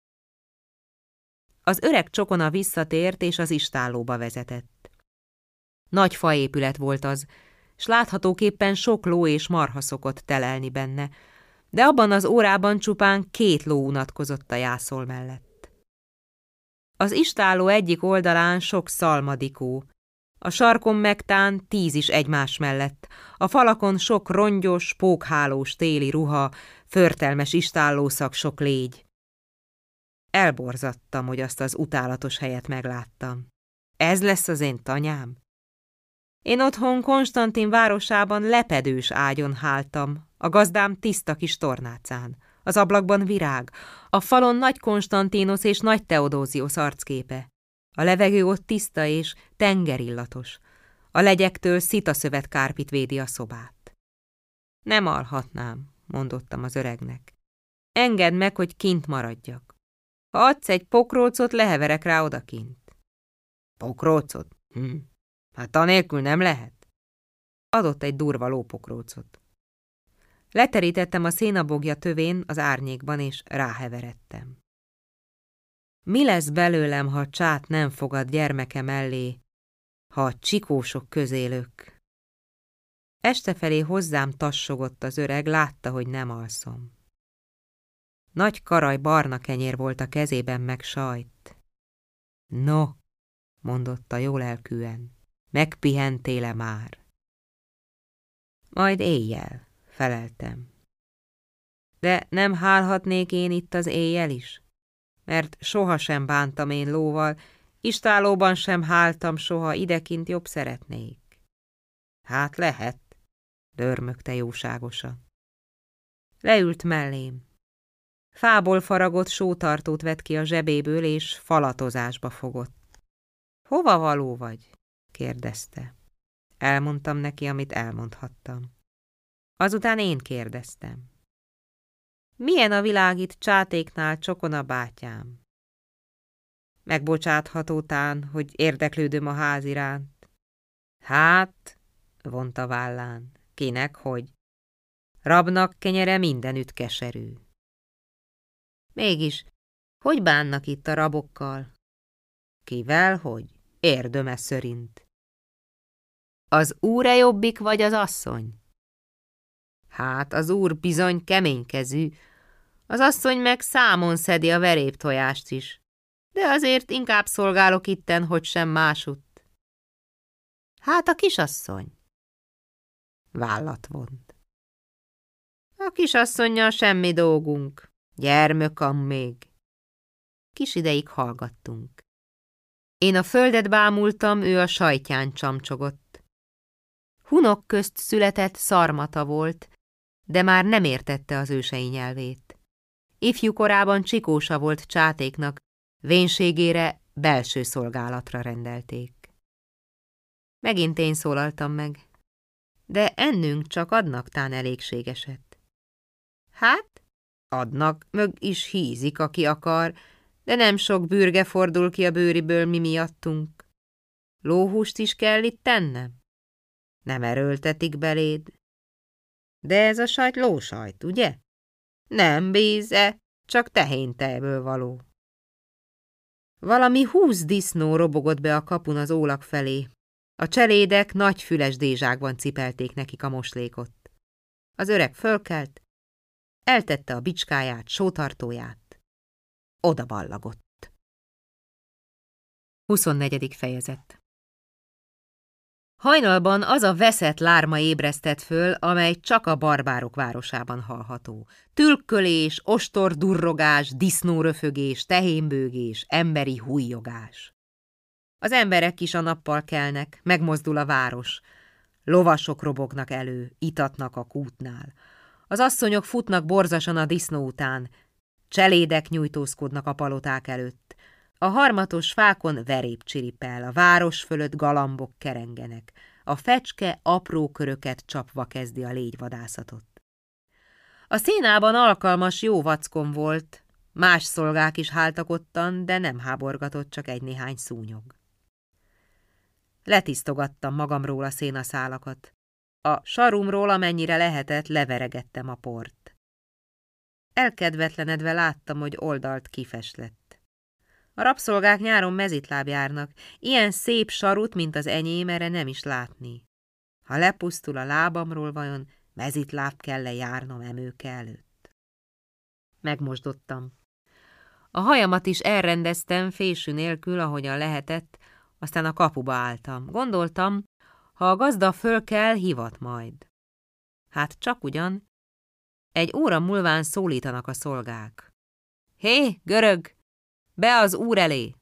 Az öreg csokona visszatért, és az istállóba vezetett. Nagy faépület volt az, s láthatóképpen sok ló és marha szokott telelni benne, de abban az órában csupán két ló unatkozott a jászol mellett. Az istálló egyik oldalán sok szalmadikó, a sarkon megtán tíz is egymás mellett, a falakon sok rongyos, pókhálós téli ruha, förtelmes istállószak sok légy. Elborzattam, hogy azt az utálatos helyet megláttam. Ez lesz az én tanyám? Én otthon Konstantin városában lepedős ágyon háltam, a gazdám tiszta kis tornácán, az ablakban virág, a falon nagy Konstantinos és nagy Teodóziós arcképe. A levegő ott tiszta és tengerillatos. A legyektől szitaszövet kárpit védi a szobát. Nem alhatnám, mondottam az öregnek. Engedd meg, hogy kint maradjak. Ha adsz egy pokrócot, leheverek rá odakint. Pokrócot? Hm. Hát anélkül nem lehet. Adott egy durva lópokrócot. Leterítettem a szénabogja tövén az árnyékban, és ráheveredtem. Mi lesz belőlem, ha csát nem fogad gyermeke mellé, ha a csikósok közélök? Este felé hozzám tassogott az öreg, látta, hogy nem alszom. Nagy karaj barna kenyér volt a kezében, meg sajt. No, mondotta jól elkűen, megpihentéle már. Majd éjjel, feleltem. De nem hálhatnék én itt az éjjel is? Mert sohasem bántam én lóval, istálóban sem háltam soha, idekint jobb szeretnék. Hát lehet, dörmögte jóságosan. Leült mellém. Fából faragott sótartót vett ki a zsebéből, és falatozásba fogott. Hova való vagy? kérdezte. Elmondtam neki, amit elmondhattam. Azután én kérdeztem. Milyen a világ itt csátéknál csokon a bátyám? Megbocsáthatótán, hogy érdeklődöm a ház iránt. Hát, vonta vállán, kinek, hogy? Rabnak kenyere mindenütt keserű. Mégis, hogy bánnak itt a rabokkal? Kivel, hogy? Érdöme szörint. Az úre jobbik vagy az asszony? Hát, az úr bizony keménykezű, az asszony meg számon szedi a veréptojást is, de azért inkább szolgálok itten, hogy sem másutt. Hát a kisasszony. Vállat vont. A kisasszonyjal semmi dolgunk, gyermökam még. Kis ideig hallgattunk. Én a földet bámultam, ő a sajtján csamcsogott. Hunok közt született szarmata volt, de már nem értette az ősei nyelvét. Ifjú korában csikósa volt csátéknak, vénségére belső szolgálatra rendelték. Megint én szólaltam meg, de ennünk csak adnak tán elégségeset. Hát, adnak, mög is hízik, aki akar, de nem sok bürge fordul ki a bőriből mi miattunk. Lóhúst is kell itt tennem? Nem erőltetik beléd. De ez a sajt lósajt, ugye? Nem bíze, csak tehéntejből való. Valami húsz disznó robogott be a kapun az ólak felé. A cselédek nagy füles dézsákban cipelték nekik a moslékot. Az öreg fölkelt, eltette a bicskáját, sótartóját. Oda ballagott. 24. fejezet Hajnalban az a veszett lárma ébresztett föl, amely csak a barbárok városában hallható. Tülkölés, ostordurrogás, disznóröfögés, tehénbőgés, emberi hújjogás. Az emberek is a nappal kelnek, megmozdul a város. Lovasok robognak elő, itatnak a kútnál. Az asszonyok futnak borzasan a disznó után, cselédek nyújtózkodnak a paloták előtt. A harmatos fákon verép csiripel, a város fölött galambok kerengenek. A fecske apró köröket csapva kezdi a légyvadászatot. A szénában alkalmas jó vackon volt, más szolgák is háltak ottan, de nem háborgatott csak egy-néhány szúnyog. Letisztogattam magamról a szénaszálakat. A sarumról, amennyire lehetett, leveregettem a port. Elkedvetlenedve láttam, hogy oldalt kifes lett. A rabszolgák nyáron mezitláb járnak, ilyen szép sarut, mint az enyém, erre nem is látni. Ha lepusztul a lábamról, vajon mezitláb kell-e járnom emőke előtt? Megmosdottam. A hajamat is elrendeztem fésű nélkül, ahogyan lehetett, aztán a kapuba álltam. Gondoltam, ha a gazda föl kell, hivat majd. Hát csak ugyan. Egy óra múlván szólítanak a szolgák. Hé, görög! Be az úr elé!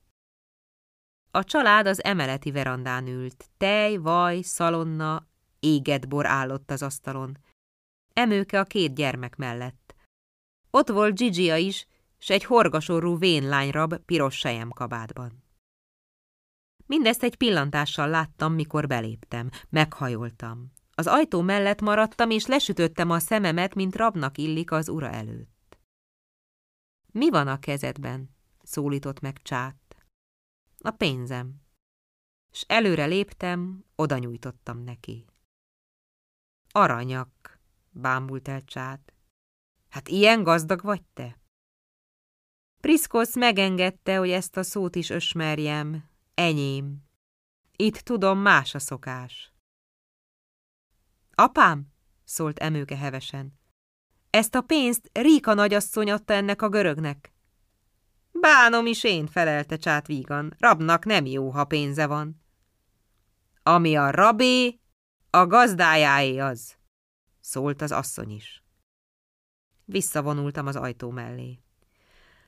A család az emeleti verandán ült. Tej, vaj, szalonna, éget bor állott az asztalon. Emőke a két gyermek mellett. Ott volt Gigia is, s egy horgasorú vénlányrab piros kabátban. Mindezt egy pillantással láttam, mikor beléptem. Meghajoltam. Az ajtó mellett maradtam, és lesütöttem a szememet, mint rabnak illik az ura előtt. Mi van a kezedben? szólított meg csát. A pénzem. S előre léptem, oda nyújtottam neki. Aranyak, bámult el csát. Hát ilyen gazdag vagy te? Priszkosz megengedte, hogy ezt a szót is ösmerjem, Enyém. Itt tudom, más a szokás. Apám, szólt emőke hevesen. Ezt a pénzt Ríka nagyasszony adta ennek a görögnek. Bánom is én, felelte csát vígan. Rabnak nem jó, ha pénze van. Ami a rabé, a gazdájáé az, szólt az asszony is. Visszavonultam az ajtó mellé.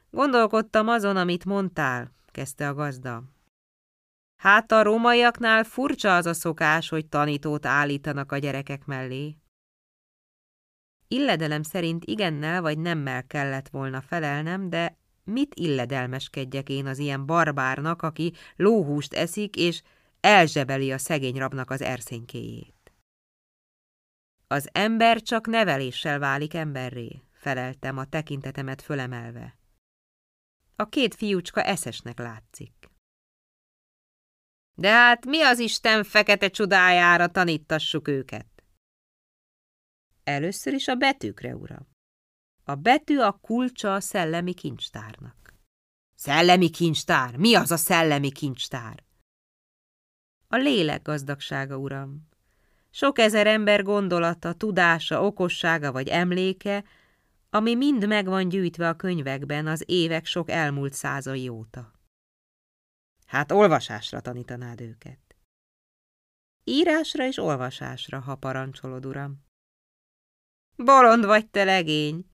Gondolkodtam azon, amit mondtál, kezdte a gazda. Hát a rómaiaknál furcsa az a szokás, hogy tanítót állítanak a gyerekek mellé. Illedelem szerint igennel vagy nemmel kellett volna felelnem, de mit illedelmeskedjek én az ilyen barbárnak, aki lóhúst eszik, és elzsebeli a szegény rabnak az erszénykéjét. Az ember csak neveléssel válik emberré, feleltem a tekintetemet fölemelve. A két fiúcska eszesnek látszik. De hát mi az Isten fekete csodájára tanítassuk őket? Először is a betűkre, uram. A betű a kulcsa a szellemi kincstárnak. Szellemi kincstár? Mi az a szellemi kincstár? A lélek gazdagsága, uram. Sok ezer ember gondolata, tudása, okossága vagy emléke, ami mind meg van gyűjtve a könyvekben az évek sok elmúlt százai óta. Hát olvasásra tanítanád őket. Írásra és olvasásra, ha parancsolod, uram. Bolond vagy te legény.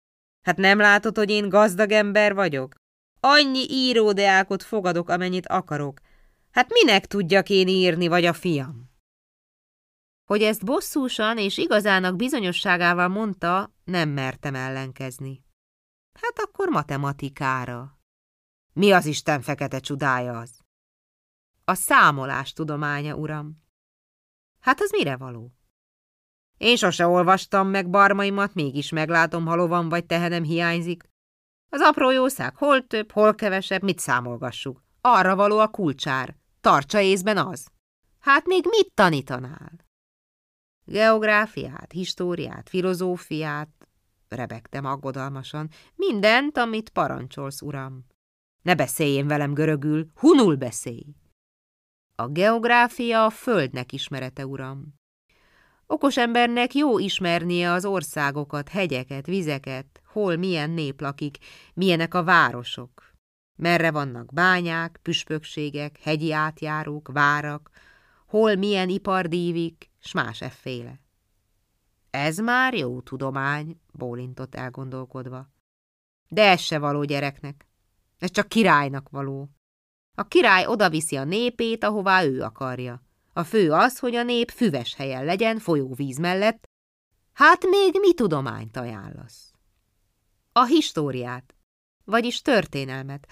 Hát nem látod, hogy én gazdag ember vagyok? Annyi íródeákot fogadok, amennyit akarok. Hát minek tudjak én írni, vagy a fiam? Hogy ezt bosszúsan és igazának bizonyosságával mondta, nem mertem ellenkezni. Hát akkor matematikára. Mi az Isten fekete csodája az? A számolás tudománya, uram. Hát az mire való? Én sose olvastam meg barmaimat, mégis meglátom, ha lovam vagy tehenem hiányzik. Az apró jószág hol több, hol kevesebb, mit számolgassuk? Arra való a kulcsár. Tartsa észben az. Hát még mit tanítanál? Geográfiát, históriát, filozófiát, rebegtem aggodalmasan. Mindent, amit parancsolsz, uram. Ne beszéljen velem görögül, hunul beszélj. A geográfia a földnek ismerete, uram. Okos embernek jó ismernie az országokat, hegyeket, vizeket, hol milyen nép lakik, milyenek a városok. Merre vannak bányák, püspökségek, hegyi átjárók, várak, hol milyen ipar dívik, s más efféle. Ez már jó tudomány, bólintott elgondolkodva. De ez se való gyereknek. Ez csak királynak való. A király odaviszi a népét, ahová ő akarja. A fő az, hogy a nép füves helyen legyen, folyóvíz mellett. Hát még mi tudományt ajánlasz? A históriát, vagyis történelmet.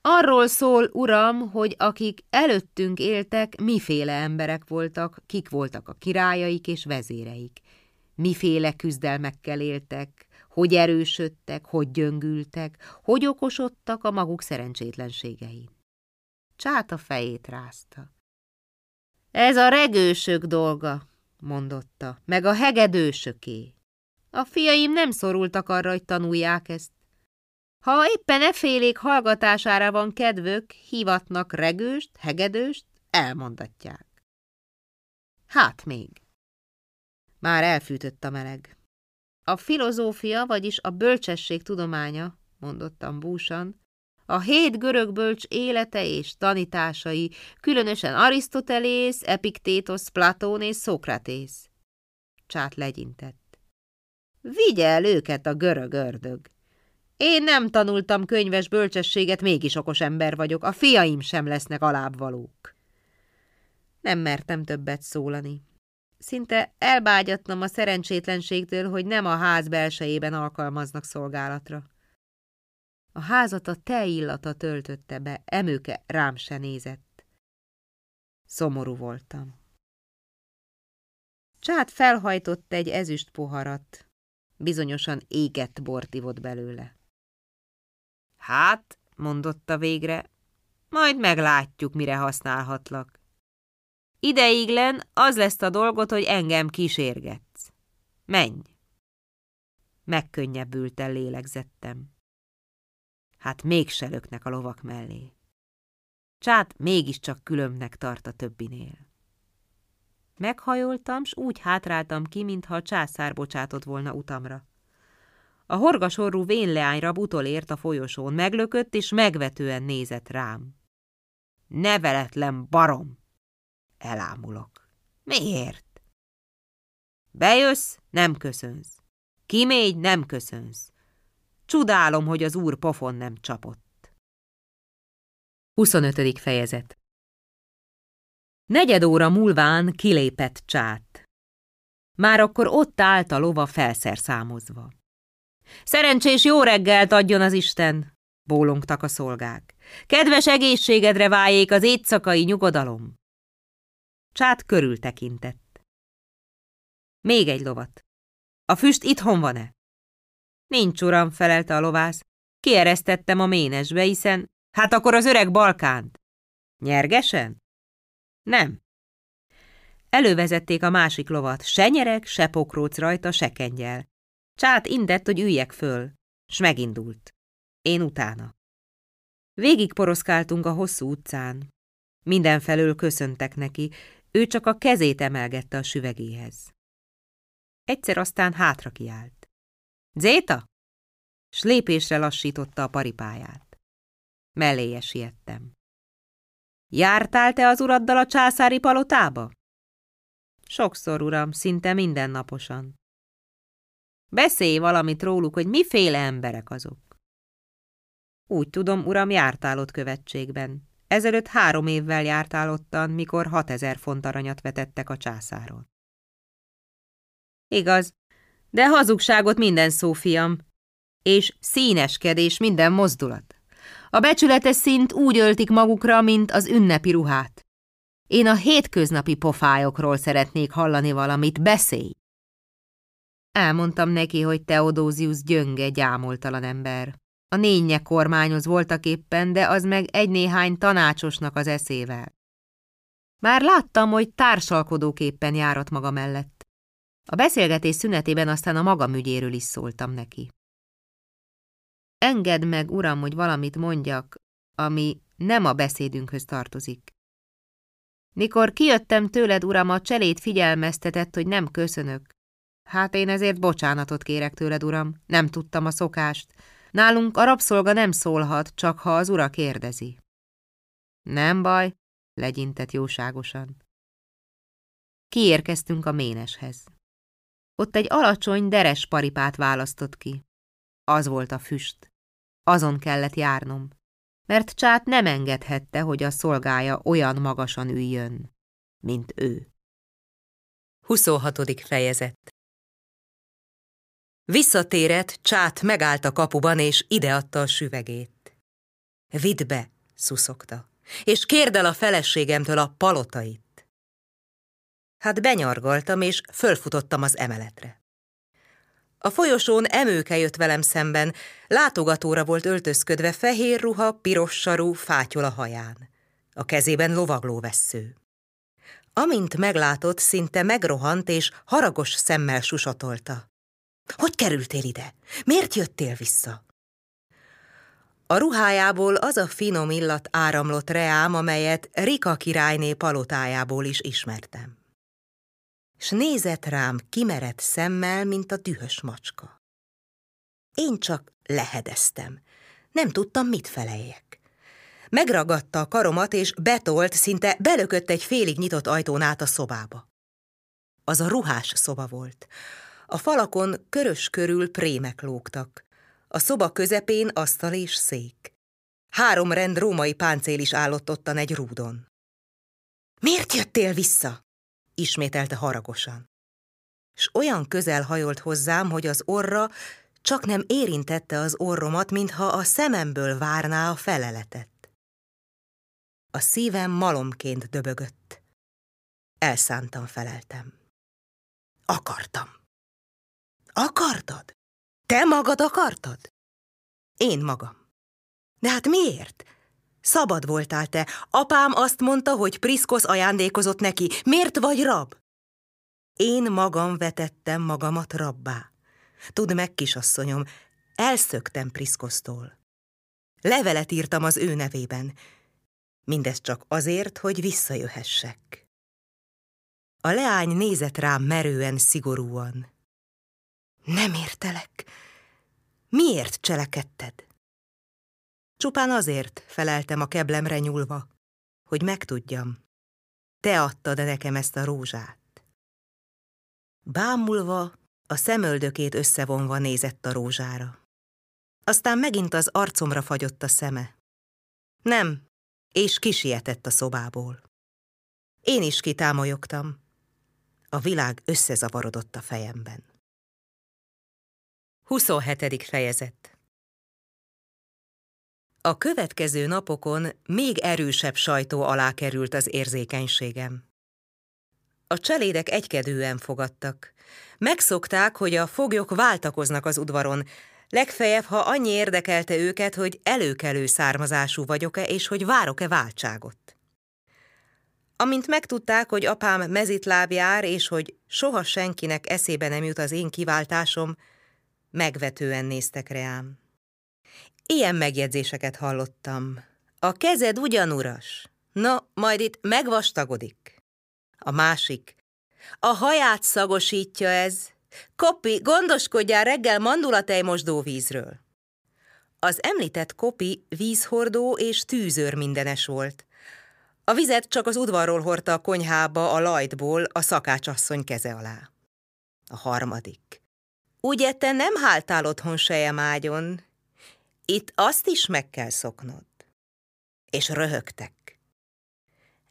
Arról szól, uram, hogy akik előttünk éltek, miféle emberek voltak, kik voltak a királyaik és vezéreik. Miféle küzdelmekkel éltek, hogy erősödtek, hogy gyöngültek, hogy okosodtak a maguk szerencsétlenségein. Csát a fejét rázta. Ez a regősök dolga, mondotta, meg a hegedősöké. A fiaim nem szorultak arra, hogy tanulják ezt. Ha éppen e félék hallgatására van kedvök, hivatnak regőst, hegedőst, elmondatják. Hát még. Már elfűtött a meleg. A filozófia, vagyis a bölcsesség tudománya, mondottam búsan, a hét görög bölcs élete és tanításai, különösen Arisztotelész, Epiktétos, Platón és Szokratész. Csát legyintett. Vigye el őket a görög ördög. Én nem tanultam könyves bölcsességet, mégis okos ember vagyok, a fiaim sem lesznek alábbvalók. Nem mertem többet szólani. Szinte elbágyatnom a szerencsétlenségtől, hogy nem a ház belsejében alkalmaznak szolgálatra. A házat a te illata töltötte be, emőke rám se nézett. Szomorú voltam. Csát felhajtott egy ezüst poharat, bizonyosan égett bort ivott belőle. Hát, mondotta végre, majd meglátjuk, mire használhatlak. Ideiglen az lesz a dolgot, hogy engem kísérgetsz. Menj! Megkönnyebbülten lélegzettem. Hát mégse löknek a lovak mellé. Csát mégiscsak különbnek tart a többinél. Meghajoltam, s úgy hátráltam ki, mintha a császár bocsátott volna utamra. A horgasorú vénleányra utolért a folyosón, meglökött és megvetően nézett rám. Neveletlen barom! Elámulok. Miért? Bejössz, nem köszönsz. Kimégy, nem köszönsz. Csodálom, hogy az úr pofon nem csapott. 25. fejezet Negyed óra múlván kilépett csát. Már akkor ott állt a lova felszerszámozva. Szerencsés jó reggelt adjon az Isten, bólongtak a szolgák. Kedves egészségedre váljék az éjszakai nyugodalom. Csát körül tekintett. Még egy lovat. A füst itthon van-e? Nincs, uram, felelte a lovász. Kieresztettem a ménesbe, hiszen... Hát akkor az öreg Balkánt. Nyergesen? Nem. Elővezették a másik lovat, se nyereg, se pokróc rajta, se kengyel. Csát indett, hogy üljek föl, s megindult. Én utána. Végig poroszkáltunk a hosszú utcán. Mindenfelől köszöntek neki, ő csak a kezét emelgette a süvegéhez. Egyszer aztán hátra kiált. Zéta? S lépésre lassította a paripáját. Melléje siettem. Jártál te az uraddal a császári palotába? Sokszor, uram, szinte mindennaposan. Beszélj valamit róluk, hogy miféle emberek azok. Úgy tudom, uram, jártál ott követségben. Ezelőtt három évvel jártál ottan, mikor hatezer font aranyat vetettek a császáron. Igaz, de hazugságot minden szó, fiam, és színeskedés minden mozdulat. A becsületes szint úgy öltik magukra, mint az ünnepi ruhát. Én a hétköznapi pofájokról szeretnék hallani valamit, beszélj! Elmondtam neki, hogy Teodózius gyönge, gyámoltalan ember. A nénye kormányoz voltak éppen, de az meg egy-néhány tanácsosnak az eszével. Már láttam, hogy társalkodóképpen járat maga mellett. A beszélgetés szünetében aztán a magam ügyéről is szóltam neki. Engedd meg, uram, hogy valamit mondjak, ami nem a beszédünkhöz tartozik. Mikor kijöttem tőled, uram, a cselét figyelmeztetett, hogy nem köszönök. Hát én ezért bocsánatot kérek tőled, uram, nem tudtam a szokást. Nálunk a rabszolga nem szólhat, csak ha az ura kérdezi. Nem baj, legyintett jóságosan. Kiérkeztünk a méneshez. Ott egy alacsony, deres paripát választott ki. Az volt a füst. Azon kellett járnom, mert csát nem engedhette, hogy a szolgája olyan magasan üljön, mint ő. 26. fejezet Visszatérett, csát megállt a kapuban, és ideadta a süvegét. Vidd be, szuszogta, és kérd el a feleségemtől a palotait. Hát benyargaltam, és fölfutottam az emeletre. A folyosón emőke jött velem szemben, látogatóra volt öltözködve fehér ruha, piros sarú, fátyol a haján. A kezében lovagló vessző. Amint meglátott, szinte megrohant és haragos szemmel susatolta. Hogy kerültél ide? Miért jöttél vissza? A ruhájából az a finom illat áramlott reám, amelyet Rika királyné palotájából is ismertem. S nézett rám kimerett szemmel, mint a dühös macska. Én csak lehedeztem. Nem tudtam, mit feleljek. Megragadta a karomat, és betolt, szinte belökött egy félig nyitott ajtón át a szobába. Az a ruhás szoba volt. A falakon körös körül prémek lógtak. A szoba közepén asztal és szék. Három rend római páncél is állott ottan egy rúdon. Miért jöttél vissza? Ismételte haragosan. S olyan közel hajolt hozzám, hogy az orra csak nem érintette az orromat, mintha a szememből várná a feleletet. A szívem malomként döbögött. Elszántan feleltem. Akartam. Akartad? Te magad akartad? Én magam. De hát miért? Szabad voltál te. Apám azt mondta, hogy Priszkosz ajándékozott neki. Miért vagy rab? Én magam vetettem magamat rabbá. Tudd meg, kisasszonyom, elszöktem Priszkosztól. Levelet írtam az ő nevében. Mindez csak azért, hogy visszajöhessek. A leány nézett rám merően, szigorúan. Nem értelek. Miért cselekedted? Csupán azért feleltem a keblemre nyúlva, hogy megtudjam. Te adtad nekem ezt a rózsát. Bámulva, a szemöldökét összevonva nézett a rózsára. Aztán megint az arcomra fagyott a szeme. Nem, és kisietett a szobából. Én is kitámolyogtam. A világ összezavarodott a fejemben. 27. fejezet A következő napokon még erősebb sajtó alá került az érzékenységem. A cselédek egykedően fogadtak. Megszokták, hogy a foglyok váltakoznak az udvaron, legfeljebb, ha annyi érdekelte őket, hogy előkelő származású vagyok-e, és hogy várok-e váltságot. Amint megtudták, hogy apám mezitláb jár, és hogy soha senkinek eszébe nem jut az én kiváltásom, megvetően néztek reám. Ilyen megjegyzéseket hallottam. A kezed ugyan uras, no, majd itt megvastagodik. A másik. A haját szagosítja ez. Kopi, gondoskodjál reggel mandulatej mosdóvízről. Az említett Kopi vízhordó és tűzőr mindenes volt. A vizet csak az udvarról hordta a konyhába a lajtból a szakácsasszony keze alá. A harmadik. Ugye te nem háltál otthon ágyon? Itt azt is meg kell szoknod. És röhögtek.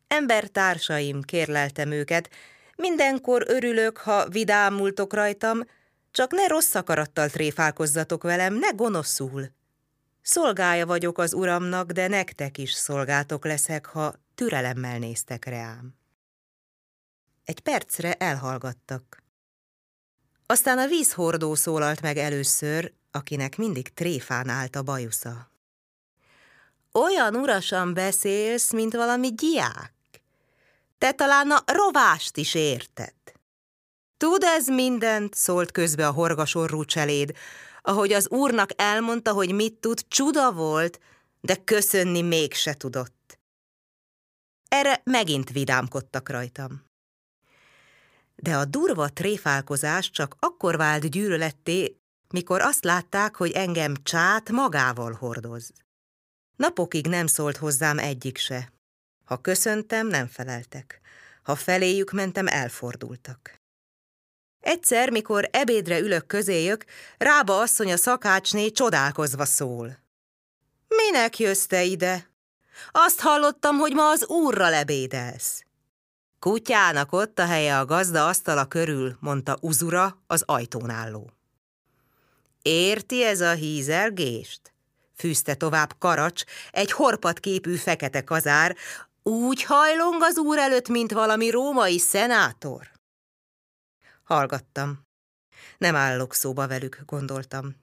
Embertársaim, kérleltem őket, mindenkor örülök, ha vidámultok rajtam, csak ne rossz akarattal tréfálkozzatok velem, ne gonoszul. Szolgája vagyok az uramnak, de nektek is szolgátok leszek, ha türelemmel néztek rám. Egy percre elhallgattak. Aztán a vízhordó szólalt meg először, akinek mindig tréfán állt a bajusza. Olyan urasan beszélsz, mint valami diák. Te talán a rovást is érted. Tud ez mindent, szólt közbe a horgasorú cseléd, ahogy az úrnak elmondta, hogy mit tud, csuda volt, de köszönni mégse tudott. Erre megint vidámkodtak rajtam de a durva tréfálkozás csak akkor vált gyűlöletté, mikor azt látták, hogy engem csát magával hordoz. Napokig nem szólt hozzám egyik se. Ha köszöntem, nem feleltek. Ha feléjük mentem, elfordultak. Egyszer, mikor ebédre ülök közéjük, Rába asszony a szakácsné csodálkozva szól. Minek jössz te ide? Azt hallottam, hogy ma az úrral ebédelsz. Kutyának ott a helye a gazda asztala körül, mondta Uzura az ajtón álló. Érti ez a hízelgést? fűzte tovább Karacs, egy horpatképű fekete kazár, úgy hajlong az úr előtt, mint valami római szenátor. Hallgattam. Nem állok szóba velük, gondoltam.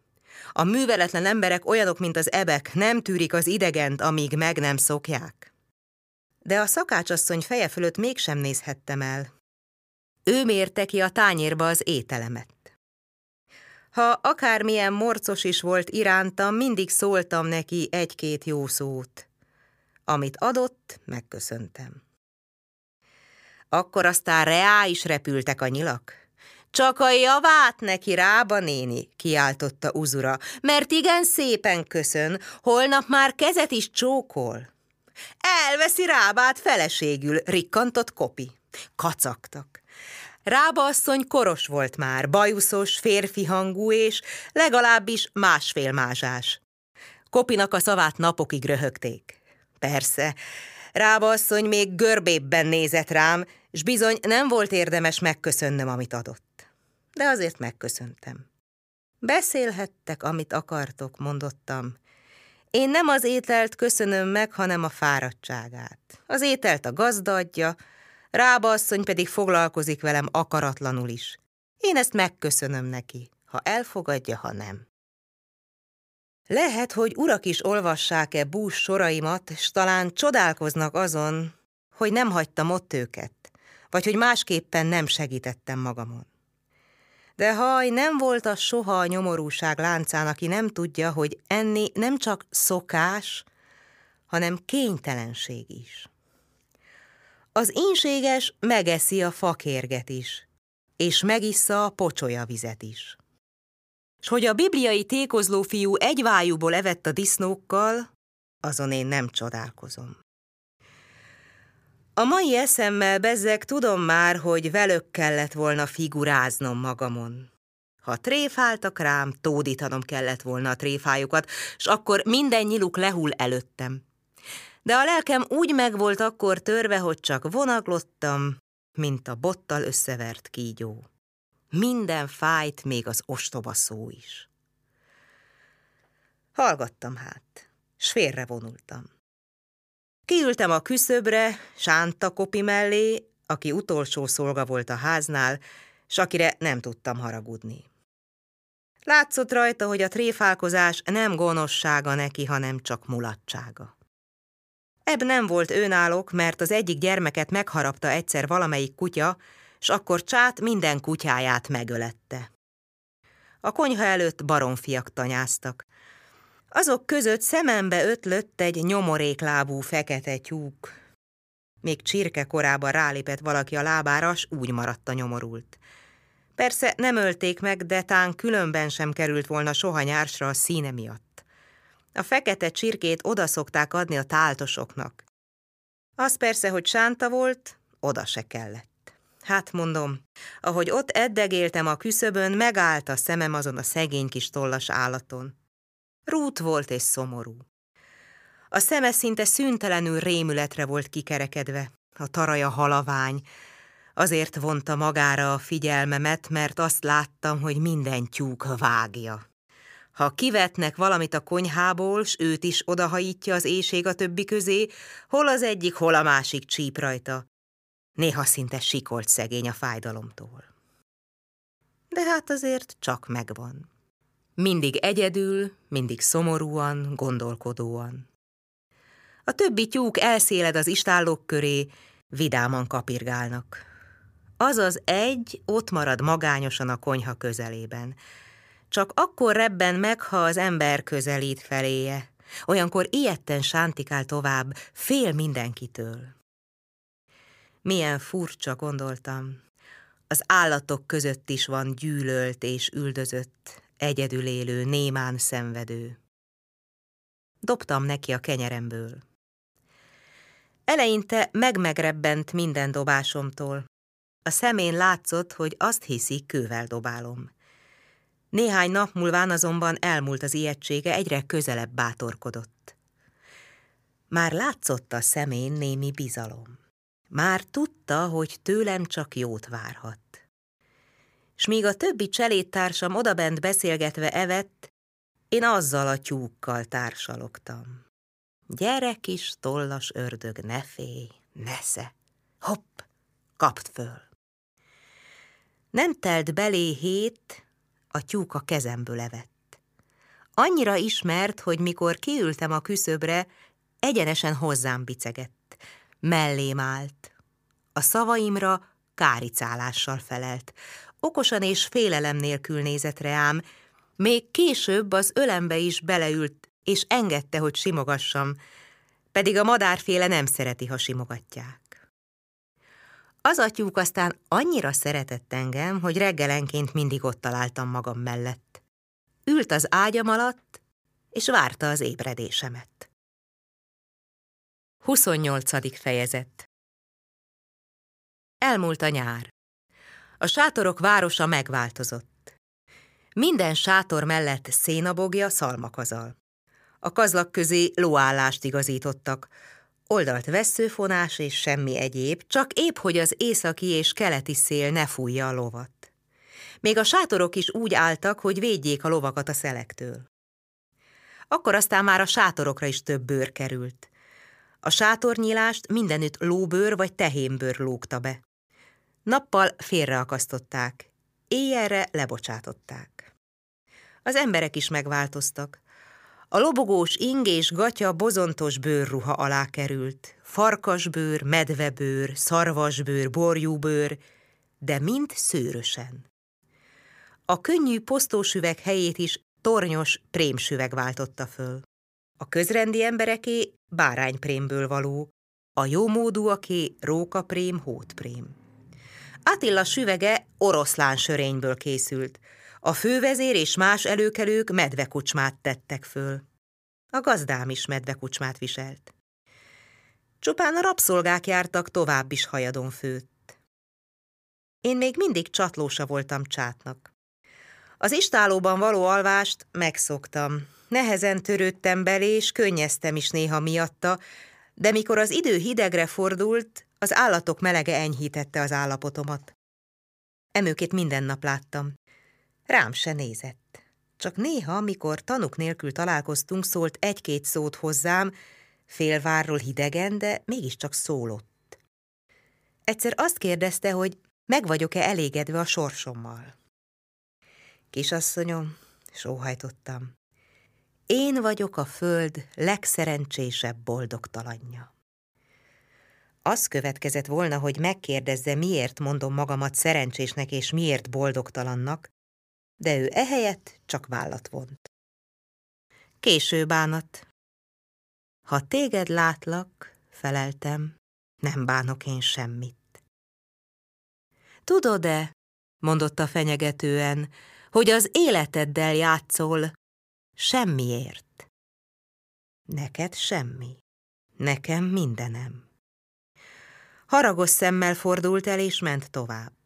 A műveletlen emberek olyanok, mint az ebek, nem tűrik az idegent, amíg meg nem szokják. De a szakácsasszony feje fölött mégsem nézhettem el. Ő mérte ki a tányérba az ételemet. Ha akármilyen morcos is volt irántam, mindig szóltam neki egy-két jó szót. Amit adott, megköszöntem. Akkor aztán reá is repültek a nyilak. Csak a javát neki rába, néni, kiáltotta Uzura, mert igen szépen köszön, holnap már kezet is csókol. Elveszi rábát feleségül, rikkantott kopi. Kacagtak. Rába asszony koros volt már, bajuszos, férfi hangú és legalábbis másfél mázsás. Kopinak a szavát napokig röhögték. Persze, Rába asszony még görbébben nézett rám, s bizony nem volt érdemes megköszönnöm, amit adott. De azért megköszöntem. Beszélhettek, amit akartok, mondottam. Én nem az ételt köszönöm meg, hanem a fáradtságát. Az ételt a gazda adja, Rába asszony pedig foglalkozik velem akaratlanul is. Én ezt megköszönöm neki, ha elfogadja, ha nem. Lehet, hogy urak is olvassák-e bús soraimat, s talán csodálkoznak azon, hogy nem hagytam ott őket, vagy hogy másképpen nem segítettem magamon. De haj, nem volt az soha a nyomorúság láncán, aki nem tudja, hogy enni nem csak szokás, hanem kénytelenség is. Az ínséges megeszi a fakérget is, és megissza a pocsolya vizet is. S hogy a bibliai tékozló fiú egy vájúból evett a disznókkal, azon én nem csodálkozom. A mai eszemmel bezzeg tudom már, hogy velük kellett volna figuráznom magamon. Ha tréfáltak rám, tódítanom kellett volna a tréfájukat, s akkor minden nyiluk lehull előttem de a lelkem úgy meg volt akkor törve, hogy csak vonaglottam, mint a bottal összevert kígyó. Minden fájt, még az ostoba szó is. Hallgattam hát, s félre vonultam. Kiültem a küszöbre, Sánta kopi mellé, aki utolsó szolga volt a háznál, s akire nem tudtam haragudni. Látszott rajta, hogy a tréfálkozás nem gonoszsága neki, hanem csak mulatsága. Ebb nem volt önállók, mert az egyik gyermeket megharapta egyszer valamelyik kutya, s akkor csát minden kutyáját megölette. A konyha előtt baromfiak tanyáztak. Azok között szemembe ötlött egy nyomoréklábú fekete tyúk. Még csirke korában rálépett valaki a lábára, s úgy maradt a nyomorult. Persze nem ölték meg, de tán különben sem került volna soha nyársra a színe miatt. A fekete csirkét oda szokták adni a táltosoknak. Az persze, hogy sánta volt, oda se kellett. Hát mondom, ahogy ott eddegéltem a küszöbön, megállt a szemem azon a szegény kis tollas állaton. Rút volt és szomorú. A szeme szinte szüntelenül rémületre volt kikerekedve, a taraja halavány, azért vonta magára a figyelmemet, mert azt láttam, hogy minden tyúk vágja. Ha kivetnek valamit a konyhából, s őt is odahajítja az éjség a többi közé, hol az egyik, hol a másik csíp rajta. Néha szinte sikolt szegény a fájdalomtól. De hát azért csak megvan. Mindig egyedül, mindig szomorúan, gondolkodóan. A többi tyúk elszéled az istállók köré, vidáman kapirgálnak. Az az egy ott marad magányosan a konyha közelében, csak akkor rebben meg, ha az ember közelít feléje. Olyankor ilyetten sántikál tovább, fél mindenkitől. Milyen furcsa, gondoltam. Az állatok között is van gyűlölt és üldözött, egyedül élő, némán szenvedő. Dobtam neki a kenyeremből. Eleinte megmegrebbent minden dobásomtól. A szemén látszott, hogy azt hiszi, kővel dobálom. Néhány nap múlván azonban elmúlt az ijegysége, egyre közelebb bátorkodott. Már látszott a szemén némi bizalom. Már tudta, hogy tőlem csak jót várhat. S míg a többi cselédtársam odabent beszélgetve evett, én azzal a tyúkkal társalogtam. Gyere kis tollas ördög, ne félj, nesze, hopp, kapd föl. Nem telt belé hét, a tyúk a kezemből evett. Annyira ismert, hogy mikor kiültem a küszöbre, egyenesen hozzám bicegett. Mellém állt. A szavaimra káricálással felelt. Okosan és félelem nélkül nézett reám, még később az ölembe is beleült, és engedte, hogy simogassam, pedig a madárféle nem szereti, ha simogatják. Az atyúk aztán annyira szeretett engem, hogy reggelenként mindig ott találtam magam mellett. Ült az ágyam alatt, és várta az ébredésemet. 28. fejezet Elmúlt a nyár. A sátorok városa megváltozott. Minden sátor mellett szénabogja szalmakazal. A kazlak közé lóállást igazítottak, oldalt veszőfonás és semmi egyéb, csak épp, hogy az északi és keleti szél ne fújja a lovat. Még a sátorok is úgy álltak, hogy védjék a lovakat a szelektől. Akkor aztán már a sátorokra is több bőr került. A sátornyílást mindenütt lóbőr vagy tehénbőr lógta be. Nappal félreakasztották, éjjelre lebocsátották. Az emberek is megváltoztak. A lobogós ing és gatya bozontos bőrruha alá került. Farkasbőr, medvebőr, szarvasbőr, borjúbőr, de mind szőrösen. A könnyű posztósüveg helyét is tornyos prémsüveg váltotta föl. A közrendi embereké bárányprémből való, a jómódúaké rókaprém, hótprém. Attila süvege oroszlán sörényből készült. A fővezér és más előkelők medvekucsmát tettek föl. A gazdám is medvekucsmát viselt. Csupán a rabszolgák jártak tovább is hajadon főtt. Én még mindig csatlósa voltam csátnak. Az istálóban való alvást megszoktam. Nehezen törődtem belé, és könnyeztem is néha miatta, de mikor az idő hidegre fordult, az állatok melege enyhítette az állapotomat. Emőkét minden nap láttam. Rám se nézett. Csak néha, mikor tanuk nélkül találkoztunk, szólt egy-két szót hozzám, félvárról hidegen, de mégiscsak szólott. Egyszer azt kérdezte, hogy meg vagyok-e elégedve a sorsommal. Kisasszonyom, sóhajtottam. Én vagyok a föld legszerencsésebb boldogtalanja. Az következett volna, hogy megkérdezze, miért mondom magamat szerencsésnek és miért boldogtalannak, de ő ehelyett csak vállat vont. Késő bánat. Ha téged látlak, feleltem, nem bánok én semmit. Tudod-e, mondotta fenyegetően, hogy az életeddel játszol, semmiért. Neked semmi, nekem mindenem. Haragos szemmel fordult el, és ment tovább.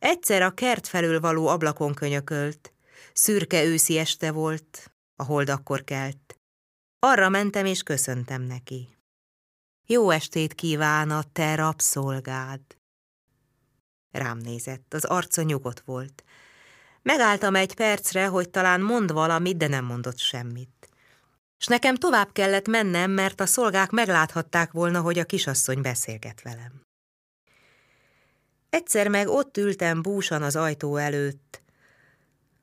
Egyszer a kert felől való ablakon könyökölt. Szürke őszi este volt, a hold akkor kelt. Arra mentem, és köszöntem neki. Jó estét kíván a te rabszolgád. Rám nézett, az arca nyugodt volt. Megálltam egy percre, hogy talán mond valamit, de nem mondott semmit és nekem tovább kellett mennem, mert a szolgák megláthatták volna, hogy a kisasszony beszélget velem. Egyszer meg ott ültem búsan az ajtó előtt.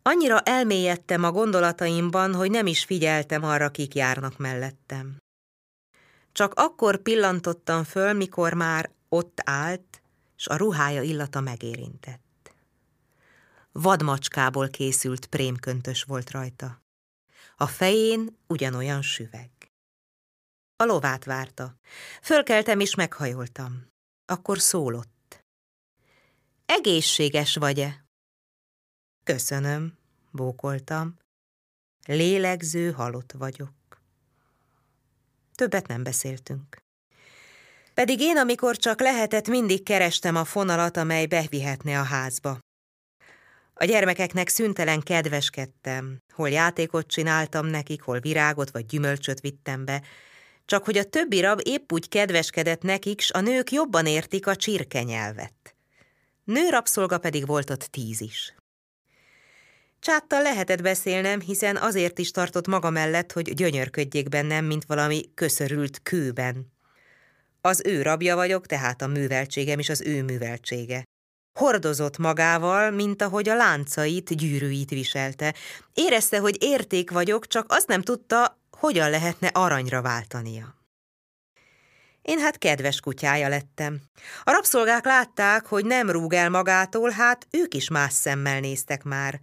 Annyira elmélyedtem a gondolataimban, hogy nem is figyeltem arra, kik járnak mellettem. Csak akkor pillantottam föl, mikor már ott állt, és a ruhája illata megérintett. Vadmacskából készült prémköntös volt rajta. A fején ugyanolyan süveg. A lovát várta. Fölkeltem és meghajoltam. Akkor szólott. Egészséges vagy-e? Köszönöm, bókoltam. Lélegző halott vagyok. Többet nem beszéltünk. Pedig én, amikor csak lehetett, mindig kerestem a fonalat, amely bevihetne a házba. A gyermekeknek szüntelen kedveskedtem, hol játékot csináltam nekik, hol virágot vagy gyümölcsöt vittem be, csak hogy a többi rab épp úgy kedveskedett nekik, s a nők jobban értik a csirke nyelvet. Nő rabszolga pedig volt ott tíz is. Csáttal lehetett beszélnem, hiszen azért is tartott maga mellett, hogy gyönyörködjék bennem, mint valami köszörült kőben. Az ő rabja vagyok, tehát a műveltségem is az ő műveltsége. Hordozott magával, mint ahogy a láncait, gyűrűit viselte. Érezte, hogy érték vagyok, csak azt nem tudta, hogyan lehetne aranyra váltania. Én hát kedves kutyája lettem. A rabszolgák látták, hogy nem rúg el magától, hát ők is más szemmel néztek már.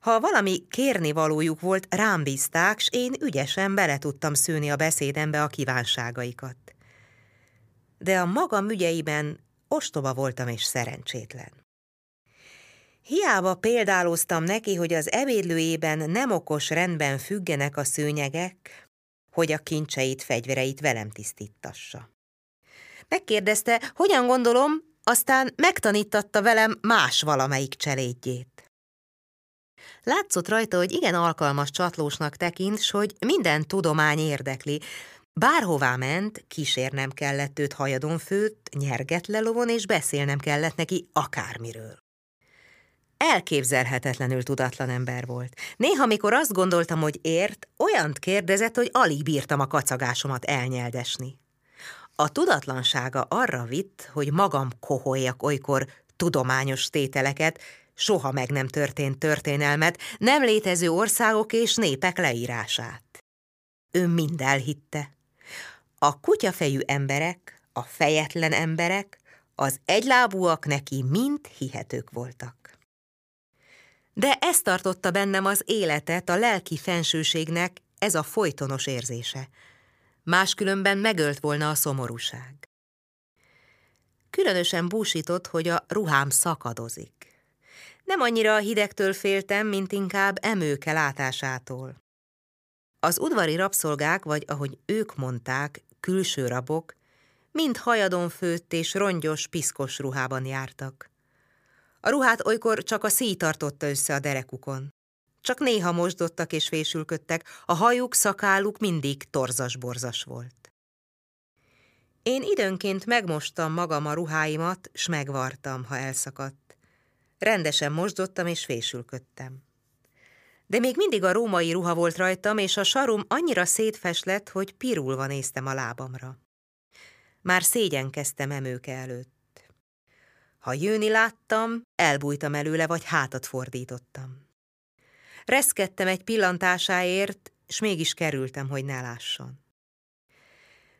Ha valami kérni valójuk volt, rám bízták, s én ügyesen bele tudtam szőni a beszédembe a kívánságaikat. De a magam ügyeiben ostoba voltam és szerencsétlen. Hiába példáloztam neki, hogy az ebédlőjében nem okos rendben függenek a szőnyegek, hogy a kincseit, fegyvereit velem tisztítassa. Megkérdezte, hogyan gondolom, aztán megtanítatta velem más valamelyik cselédjét. Látszott rajta, hogy igen alkalmas csatlósnak tekint, s hogy minden tudomány érdekli, Bárhová ment, kísérnem kellett őt hajadon főtt, nyerget lelovon, és beszélnem kellett neki akármiről. Elképzelhetetlenül tudatlan ember volt. Néha, mikor azt gondoltam, hogy ért, olyant kérdezett, hogy alig bírtam a kacagásomat elnyeldesni. A tudatlansága arra vitt, hogy magam koholjak olykor tudományos tételeket, soha meg nem történt történelmet, nem létező országok és népek leírását. Ő mind elhitte. A kutyafejű emberek, a fejetlen emberek, az egylábúak neki mind hihetők voltak. De ez tartotta bennem az életet a lelki fensőségnek, ez a folytonos érzése. Máskülönben megölt volna a szomorúság. Különösen búsított, hogy a ruhám szakadozik. Nem annyira a hidegtől féltem, mint inkább emőke látásától. Az udvari rabszolgák, vagy ahogy ők mondták, külső rabok, mind hajadon főtt és rongyos, piszkos ruhában jártak. A ruhát olykor csak a szíj tartotta össze a derekukon. Csak néha mosdottak és fésülködtek, a hajuk, szakáluk mindig torzas-borzas volt. Én időnként megmostam magam a ruháimat, s megvartam, ha elszakadt. Rendesen mosdottam és fésülködtem de még mindig a római ruha volt rajtam, és a sarum annyira szétfeslett, hogy pirulva néztem a lábamra. Már szégyenkeztem emőke előtt. Ha jönni láttam, elbújtam előle, vagy hátat fordítottam. Reszkedtem egy pillantásáért, s mégis kerültem, hogy ne lásson.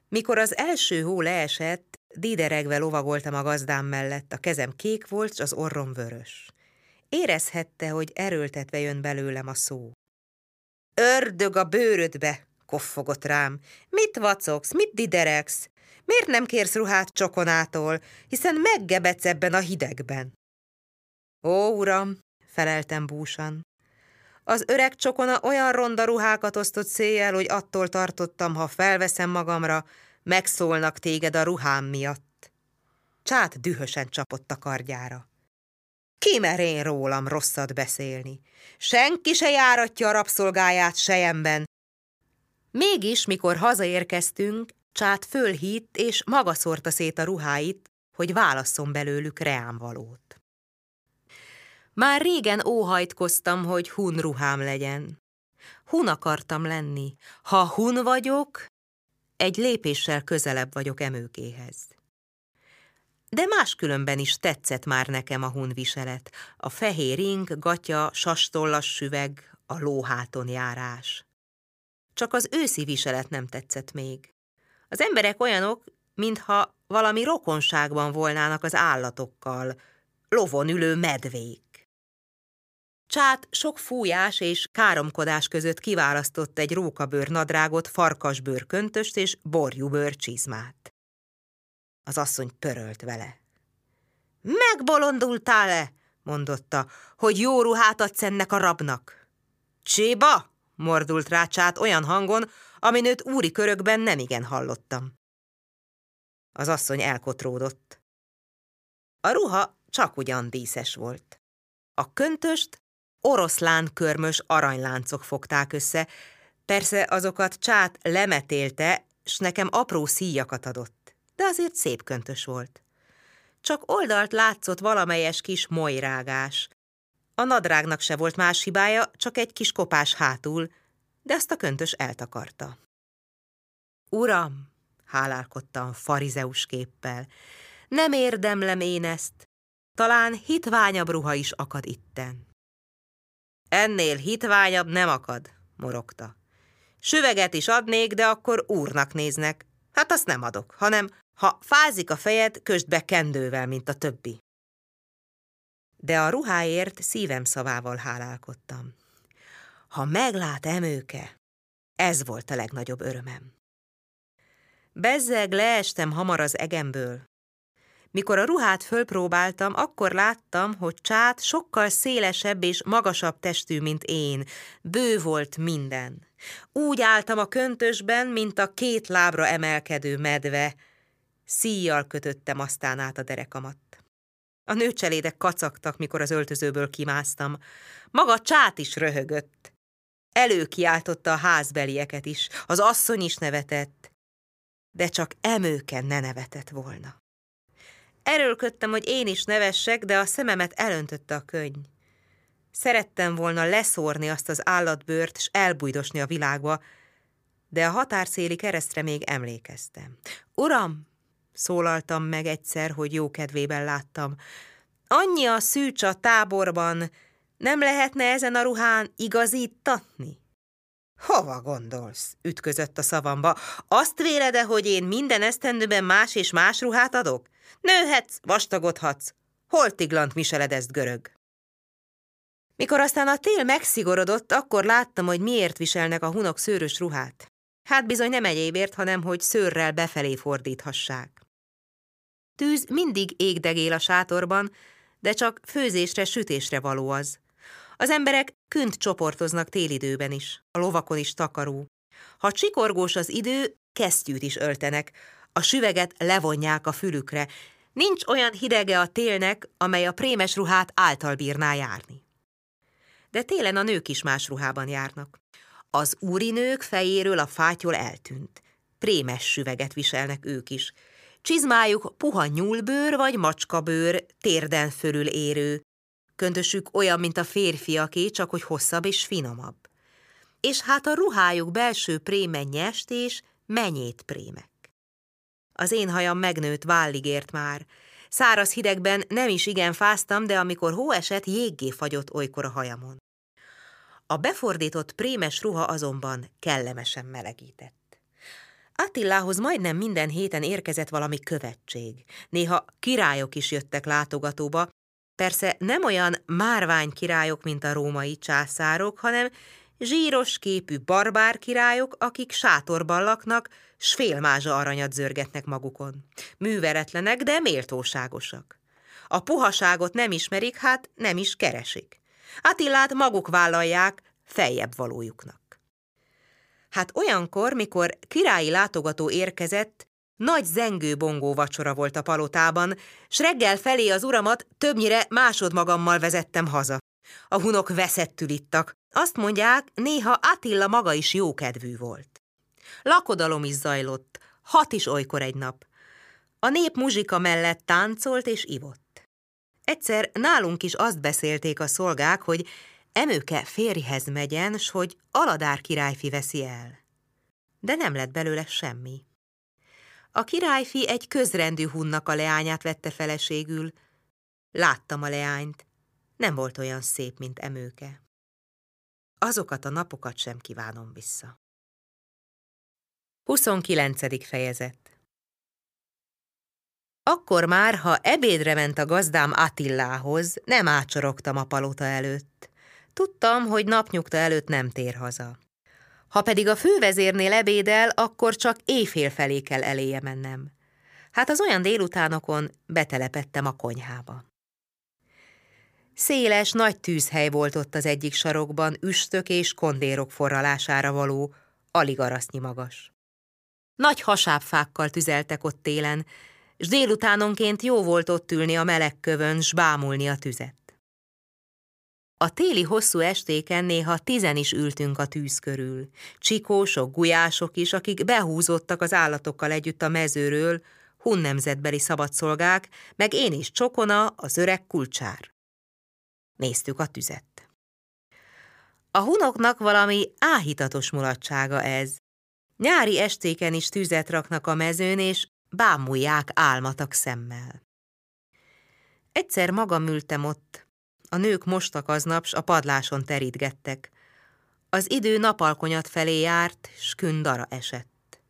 Mikor az első hó leesett, dideregve lovagoltam a gazdám mellett, a kezem kék volt, s az orrom vörös. Érezhette, hogy erőltetve jön belőlem a szó. Ördög a bőrödbe, koffogott rám. Mit vacogsz, mit dideregsz? Miért nem kérsz ruhát csokonától, hiszen meggebetsz ebben a hidegben? Ó, uram, feleltem búsan. Az öreg csokona olyan ronda ruhákat osztott széjjel, hogy attól tartottam, ha felveszem magamra, megszólnak téged a ruhám miatt. Csát dühösen csapott a kardjára. Ki mer én rólam rosszat beszélni? Senki se járatja a rabszolgáját sejemben. Mégis, mikor hazaérkeztünk, Csát fölhitt, és maga szórta szét a ruháit, hogy válasszon belőlük reánvalót. Már régen óhajtkoztam, hogy hun ruhám legyen. Hun akartam lenni. Ha hun vagyok, egy lépéssel közelebb vagyok emőkéhez. De máskülönben is tetszett már nekem a hunviselet, a fehér ing, gatya, sastollas süveg, a lóháton járás. Csak az őszi viselet nem tetszett még. Az emberek olyanok, mintha valami rokonságban volnának az állatokkal, lovon ülő medvék. Csát sok fújás és káromkodás között kiválasztott egy rókabőr nadrágot, farkasbőr köntöst és borjúbőr csizmát. Az asszony pörölt vele. Megbolondultál-e? mondotta, hogy jó ruhát adsz ennek a rabnak. Cséba? mordult rá csát olyan hangon, amin őt úri körökben nemigen hallottam. Az asszony elkotródott. A ruha csak ugyan díszes volt. A köntöst oroszlán körmös aranyláncok fogták össze, persze azokat csát lemetélte, s nekem apró szíjakat adott, de azért szép köntös volt. Csak oldalt látszott valamelyes kis molyrágás. A nadrágnak se volt más hibája, csak egy kis kopás hátul, de azt a köntös eltakarta. Uram, hálálkodtam farizeus képpel, nem érdemlem én ezt, talán hitványabb ruha is akad itten. Ennél hitványabb nem akad, morogta. Süveget is adnék, de akkor úrnak néznek. Hát azt nem adok, hanem ha fázik a fejed, kösd be kendővel, mint a többi. De a ruháért szívem szavával hálálkodtam. Ha meglát emőke, ez volt a legnagyobb örömem. Bezzeg leestem hamar az egemből. Mikor a ruhát fölpróbáltam, akkor láttam, hogy csát sokkal szélesebb és magasabb testű, mint én. Bő volt minden. Úgy álltam a köntösben, mint a két lábra emelkedő medve. Szíjjal kötöttem aztán át a derekamat. A nőcselédek kacagtak, mikor az öltözőből kimásztam. Maga csát is röhögött. Előkiáltotta a házbelieket is, az asszony is nevetett, de csak emőken ne nevetett volna. Erőlködtem, hogy én is nevessek, de a szememet elöntötte a könyv. Szerettem volna leszórni azt az állatbőrt, s elbújdosni a világba, de a határszéli keresztre még emlékeztem. Uram, szólaltam meg egyszer, hogy jó kedvében láttam. Annyi a szűcs a táborban, nem lehetne ezen a ruhán igazítatni? Hova gondolsz? ütközött a szavamba. Azt véled-e, hogy én minden esztendőben más és más ruhát adok? Nőhetsz, vastagodhatsz. Holtiglant viseled ezt görög. Mikor aztán a tél megszigorodott, akkor láttam, hogy miért viselnek a hunok szőrös ruhát. Hát bizony nem egyébért, hanem hogy szőrrel befelé fordíthassák. Tűz mindig égdegél a sátorban, de csak főzésre, sütésre való az. Az emberek künt csoportoznak télidőben is, a lovakon is takaró. Ha csikorgós az idő, kesztyűt is öltenek, a süveget levonják a fülükre. Nincs olyan hidege a télnek, amely a prémes ruhát által bírná járni. De télen a nők is más ruhában járnak. Az úrinők fejéről a fátyol eltűnt. Prémes süveget viselnek ők is. Csizmájuk puha nyúlbőr vagy macskabőr, térden fölül érő. Köntösük olyan, mint a férfiaké, csak hogy hosszabb és finomabb. És hát a ruhájuk belső préme nyest és menyét prémek. Az én hajam megnőtt, vállig ért már. Száraz hidegben nem is igen fáztam, de amikor hó esett, jéggé fagyott olykor a hajamon. A befordított prémes ruha azonban kellemesen melegített. Attilához majdnem minden héten érkezett valami követség. Néha királyok is jöttek látogatóba, persze nem olyan márvány királyok, mint a római császárok, hanem zsíros képű barbár királyok, akik sátorban laknak, s félmázsa aranyat zörgetnek magukon. Műveretlenek, de méltóságosak. A puhaságot nem ismerik, hát nem is keresik. Attillát maguk vállalják feljebb valójuknak. Hát olyankor, mikor királyi látogató érkezett, nagy zengő-bongó vacsora volt a palotában, s reggel felé az uramat többnyire másodmagammal vezettem haza. A hunok veszettül ittak. Azt mondják, néha Attila maga is jókedvű volt. Lakodalom is zajlott, hat is olykor egy nap. A nép muzsika mellett táncolt és ivott. Egyszer nálunk is azt beszélték a szolgák, hogy emőke férjhez megyen, s hogy Aladár királyfi veszi el. De nem lett belőle semmi. A királyfi egy közrendű hunnak a leányát vette feleségül. Láttam a leányt, nem volt olyan szép, mint emőke. Azokat a napokat sem kívánom vissza. 29. fejezet Akkor már, ha ebédre ment a gazdám Attilához, nem ácsorogtam a palota előtt. Tudtam, hogy napnyugta előtt nem tér haza. Ha pedig a fővezérnél ebédel, akkor csak éjfél felé kell eléje mennem. Hát az olyan délutánokon betelepettem a konyhába. Széles, nagy tűzhely volt ott az egyik sarokban, üstök és kondérok forralására való, alig arasznyi magas. Nagy hasábfákkal tüzeltek ott télen, s délutánonként jó volt ott ülni a meleg kövön, s bámulni a tüzet. A téli hosszú estéken néha tizen is ültünk a tűz körül. Csikósok, gulyások is, akik behúzottak az állatokkal együtt a mezőről, hun nemzetbeli szabadszolgák, meg én is csokona, az öreg kulcsár. Néztük a tüzet. A hunoknak valami áhítatos mulatsága ez. Nyári estéken is tüzet raknak a mezőn, és bámulják álmatak szemmel. Egyszer magam ültem ott, a nők mostak aznap, s a padláson terítgettek. Az idő napalkonyat felé járt, s kündara esett.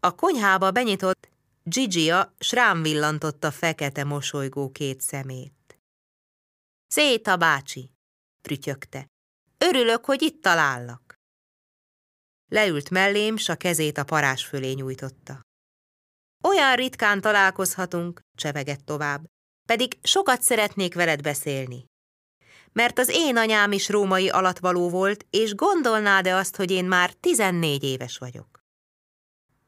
A konyhába benyitott Gigia srám villantotta fekete mosolygó két szemét. Széta bácsi, prütyögte. Örülök, hogy itt talállak. Leült mellém, s a kezét a parás fölé nyújtotta. Olyan ritkán találkozhatunk, csevegett tovább, pedig sokat szeretnék veled beszélni. Mert az én anyám is római alatvaló volt, és gondolnád-e azt, hogy én már tizennégy éves vagyok?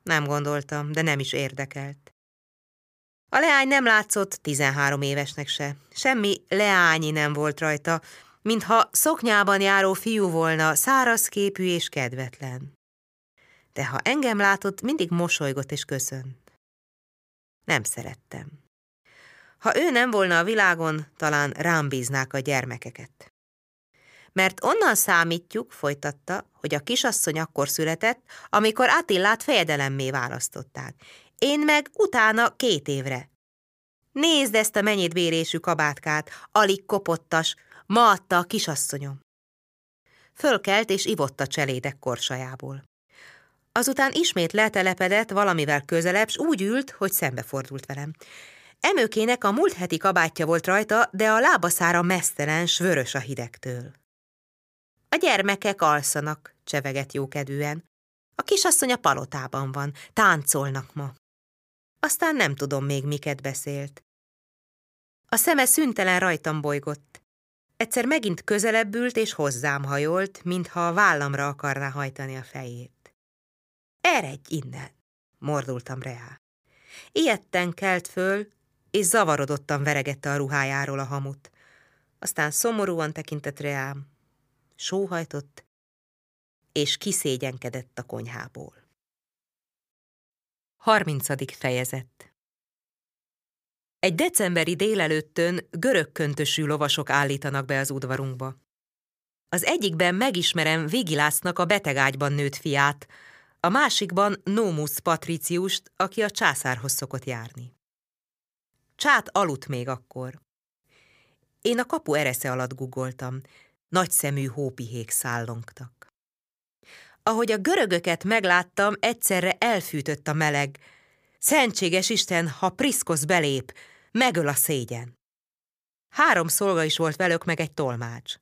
Nem gondoltam, de nem is érdekelt. A leány nem látszott tizenhárom évesnek se. Semmi leányi nem volt rajta, mintha szoknyában járó fiú volna, száraz képű és kedvetlen. De ha engem látott, mindig mosolygott és köszönt. Nem szerettem. Ha ő nem volna a világon, talán rám bíznák a gyermekeket. Mert onnan számítjuk, folytatta, hogy a kisasszony akkor született, amikor Attillát fejedelemmé választották. Én meg utána két évre. Nézd ezt a mennyit kabátkát, alig kopottas, ma adta a kisasszonyom. Fölkelt és ivott a cselédek korsajából. Azután ismét letelepedett valamivel közelebb, s úgy ült, hogy szembefordult velem. Emőkének a múlt heti kabátja volt rajta, de a lábaszára mesztelen, s vörös a hidegtől. A gyermekek alszanak, csevegett jókedvűen. A kisasszony a palotában van, táncolnak ma. Aztán nem tudom még, miket beszélt. A szeme szüntelen rajtam bolygott. Egyszer megint közelebb ült és hozzám hajolt, mintha a vállamra akarná hajtani a fejét. Eredj innen, mordultam reá. Ilyetten kelt föl, és zavarodottan veregette a ruhájáról a hamut. Aztán szomorúan tekintett reám, sóhajtott, és kiszégyenkedett a konyhából. 30. fejezet Egy decemberi délelőttön görög köntösű lovasok állítanak be az udvarunkba. Az egyikben megismerem Vigilásznak a betegágyban nőtt fiát, a másikban Nómusz Patriciust, aki a császárhoz szokott járni. Csát aludt még akkor. Én a kapu eresze alatt guggoltam, nagyszemű hópihék szállongtak. Ahogy a görögöket megláttam, egyszerre elfűtött a meleg. Szentséges Isten, ha Priszkosz belép, megöl a szégyen. Három szolga is volt velük, meg egy tolmács.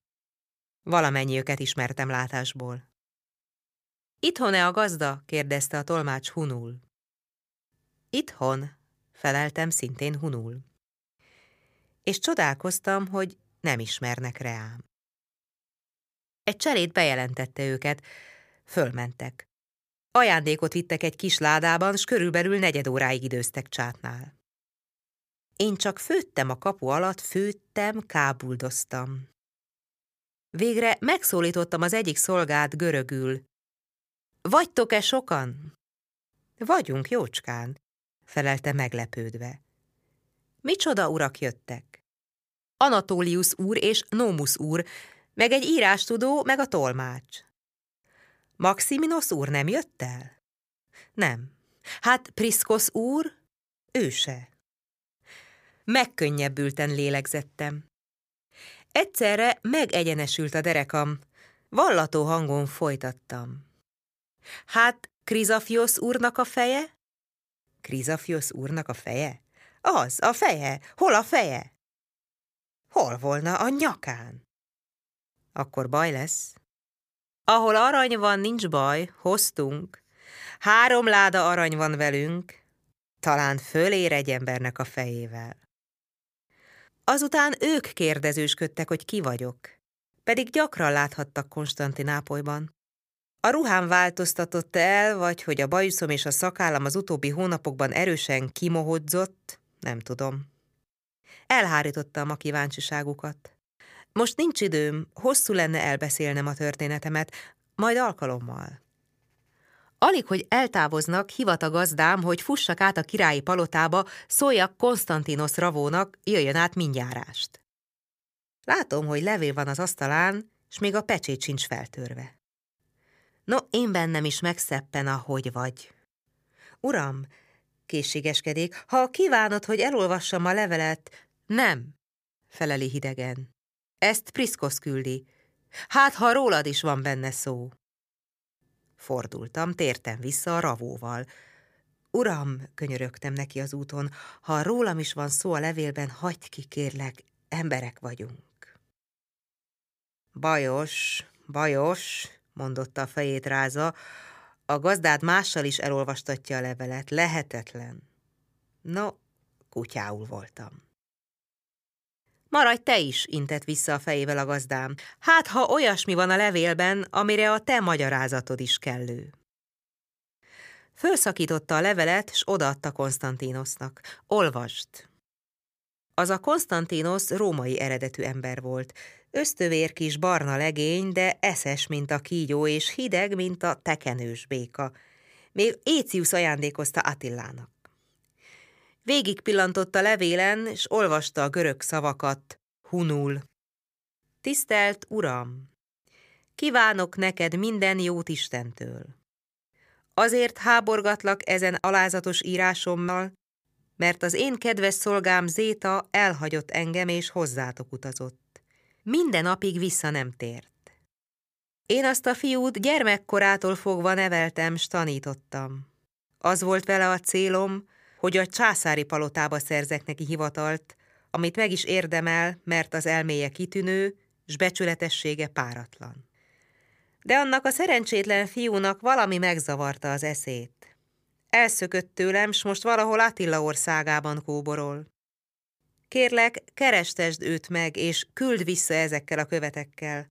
Valamennyi őket ismertem látásból. Itthon-e a gazda? kérdezte a tolmács hunul. Itthon, feleltem szintén hunul. És csodálkoztam, hogy nem ismernek reám. Egy cserét bejelentette őket, fölmentek. Ajándékot vittek egy kis ládában, s körülbelül negyed óráig időztek csátnál. Én csak főttem a kapu alatt, főttem, kábuldoztam. Végre megszólítottam az egyik szolgát görögül. Vagytok-e sokan? Vagyunk, jócskán, felelte meglepődve. Micsoda urak jöttek? Anatólius úr és Nómusz úr, meg egy írástudó, meg a tolmács. Maximinos úr nem jött el? Nem. Hát Priszkosz úr? Ő se. Megkönnyebbülten lélegzettem. Egyszerre megegyenesült a derekam, vallató hangon folytattam. Hát Krizafiosz úrnak a feje? Krizafiosz úrnak a feje? Az, a feje. Hol a feje? Hol volna a nyakán? Akkor baj lesz. Ahol arany van, nincs baj, hoztunk. Három láda arany van velünk, talán fölér egy embernek a fejével. Azután ők kérdezősködtek, hogy ki vagyok, pedig gyakran láthattak Konstantinápolyban. A ruhám változtatott el, vagy hogy a bajuszom és a szakállam az utóbbi hónapokban erősen kimohodzott, nem tudom. Elhárítottam a kíváncsiságukat. Most nincs időm, hosszú lenne elbeszélnem a történetemet, majd alkalommal. Alig, hogy eltávoznak, hivat a gazdám, hogy fussak át a királyi palotába, szóljak Konstantinos Ravónak, jöjjön át mindjárást. Látom, hogy levél van az asztalán, és még a pecsét sincs feltörve. No, én bennem is megszeppen, ahogy vagy. Uram, készségeskedik, ha kívánod, hogy elolvassam a levelet, nem, feleli hidegen. Ezt Priszkosz küldi. Hát, ha rólad is van benne szó. Fordultam, tértem vissza a ravóval. Uram, könyörögtem neki az úton, ha rólam is van szó a levélben, hagyd ki, kérlek, emberek vagyunk. Bajos, bajos, mondotta a fejét ráza, a gazdád mással is elolvastatja a levelet, lehetetlen. No, kutyául voltam. Maradj te is, intett vissza a fejével a gazdám. Hát, ha olyasmi van a levélben, amire a te magyarázatod is kellő. Fölszakította a levelet, s odaadta Konstantinosnak. Olvasd! Az a Konstantinos római eredetű ember volt. Ösztövér kis barna legény, de eszes, mint a kígyó, és hideg, mint a tekenős béka. Még Écius ajándékozta Attilának. Végig pillantott a levélen, és olvasta a görög szavakat, hunul. Tisztelt Uram! Kívánok neked minden jót Istentől. Azért háborgatlak ezen alázatos írásommal, mert az én kedves szolgám Zéta elhagyott engem és hozzátok utazott. Minden napig vissza nem tért. Én azt a fiút gyermekkorától fogva neveltem, s tanítottam. Az volt vele a célom, hogy a császári palotába szerzek neki hivatalt, amit meg is érdemel, mert az elméje kitűnő, s becsületessége páratlan. De annak a szerencsétlen fiúnak valami megzavarta az eszét. Elszökött tőlem, s most valahol Attila országában kóborol. Kérlek, kerestesd őt meg, és küld vissza ezekkel a követekkel.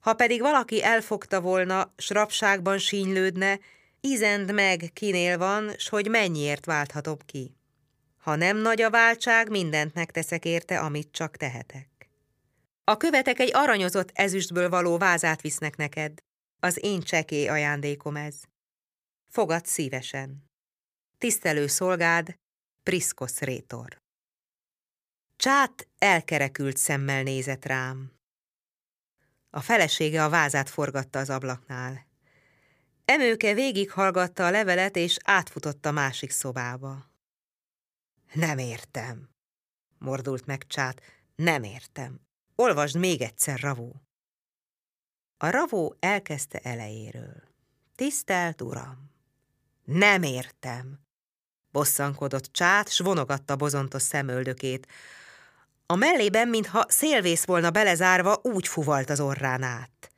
Ha pedig valaki elfogta volna, s rabságban sínylődne, Izend meg, kinél van, s hogy mennyiért válthatom ki. Ha nem nagy a váltság, mindent megteszek érte, amit csak tehetek. A követek egy aranyozott ezüstből való vázát visznek neked. Az én cseké ajándékom ez. Fogad szívesen. Tisztelő szolgád, Priszkosz rétor. Csát elkerekült szemmel nézett rám. A felesége a vázát forgatta az ablaknál. Emőke végighallgatta a levelet, és átfutott a másik szobába. Nem értem, mordult meg Csát. Nem értem. Olvasd még egyszer, Ravó. A Ravó elkezdte elejéről. Tisztelt Uram! Nem értem! Bosszankodott Csát, s vonogatta bozontos szemöldökét. A mellében, mintha szélvész volna belezárva, úgy fuvalt az orrán át.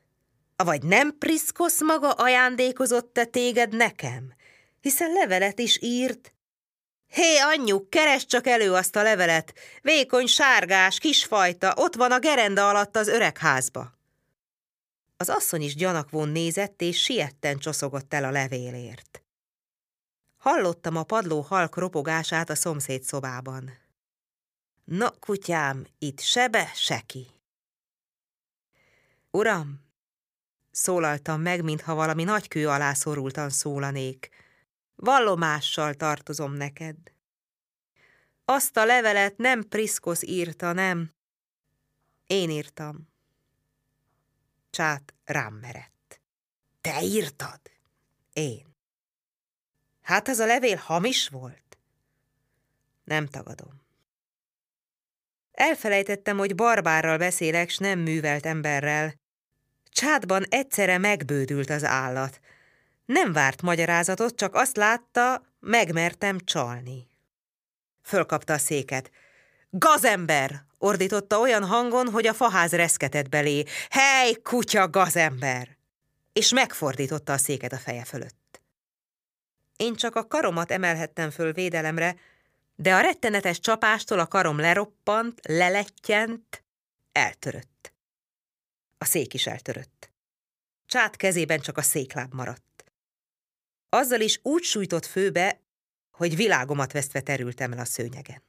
Vagy nem Priszkosz maga ajándékozott-e téged nekem? Hiszen levelet is írt. Hé, anyjuk, keresd csak elő azt a levelet. Vékony, sárgás, kisfajta, ott van a gerenda alatt az öregházba. Az asszony is gyanakvón nézett, és sietten csoszogott el a levélért. Hallottam a padló halk ropogását a szomszéd szobában. Na, kutyám, itt sebe, seki. Uram, Szólaltam meg, mintha valami nagy kő alá szorultan szólanék. Vallomással tartozom neked. Azt a levelet nem Priszkosz írta, nem. Én írtam. Csát rám merett. Te írtad? Én. Hát ez a levél hamis volt? Nem tagadom. Elfelejtettem, hogy barbárral beszélek, s nem művelt emberrel, Csádban egyszerre megbődült az állat. Nem várt magyarázatot, csak azt látta, megmertem csalni. Fölkapta a széket. Gazember! ordította olyan hangon, hogy a faház reszketett belé. Hely, kutya, gazember! És megfordította a széket a feje fölött. Én csak a karomat emelhettem föl védelemre, de a rettenetes csapástól a karom leroppant, lelettyent, eltörött. A szék is eltörött. Csát kezében csak a székláb maradt. Azzal is úgy sújtott főbe, hogy világomat vesztve terültem el a szőnyegen.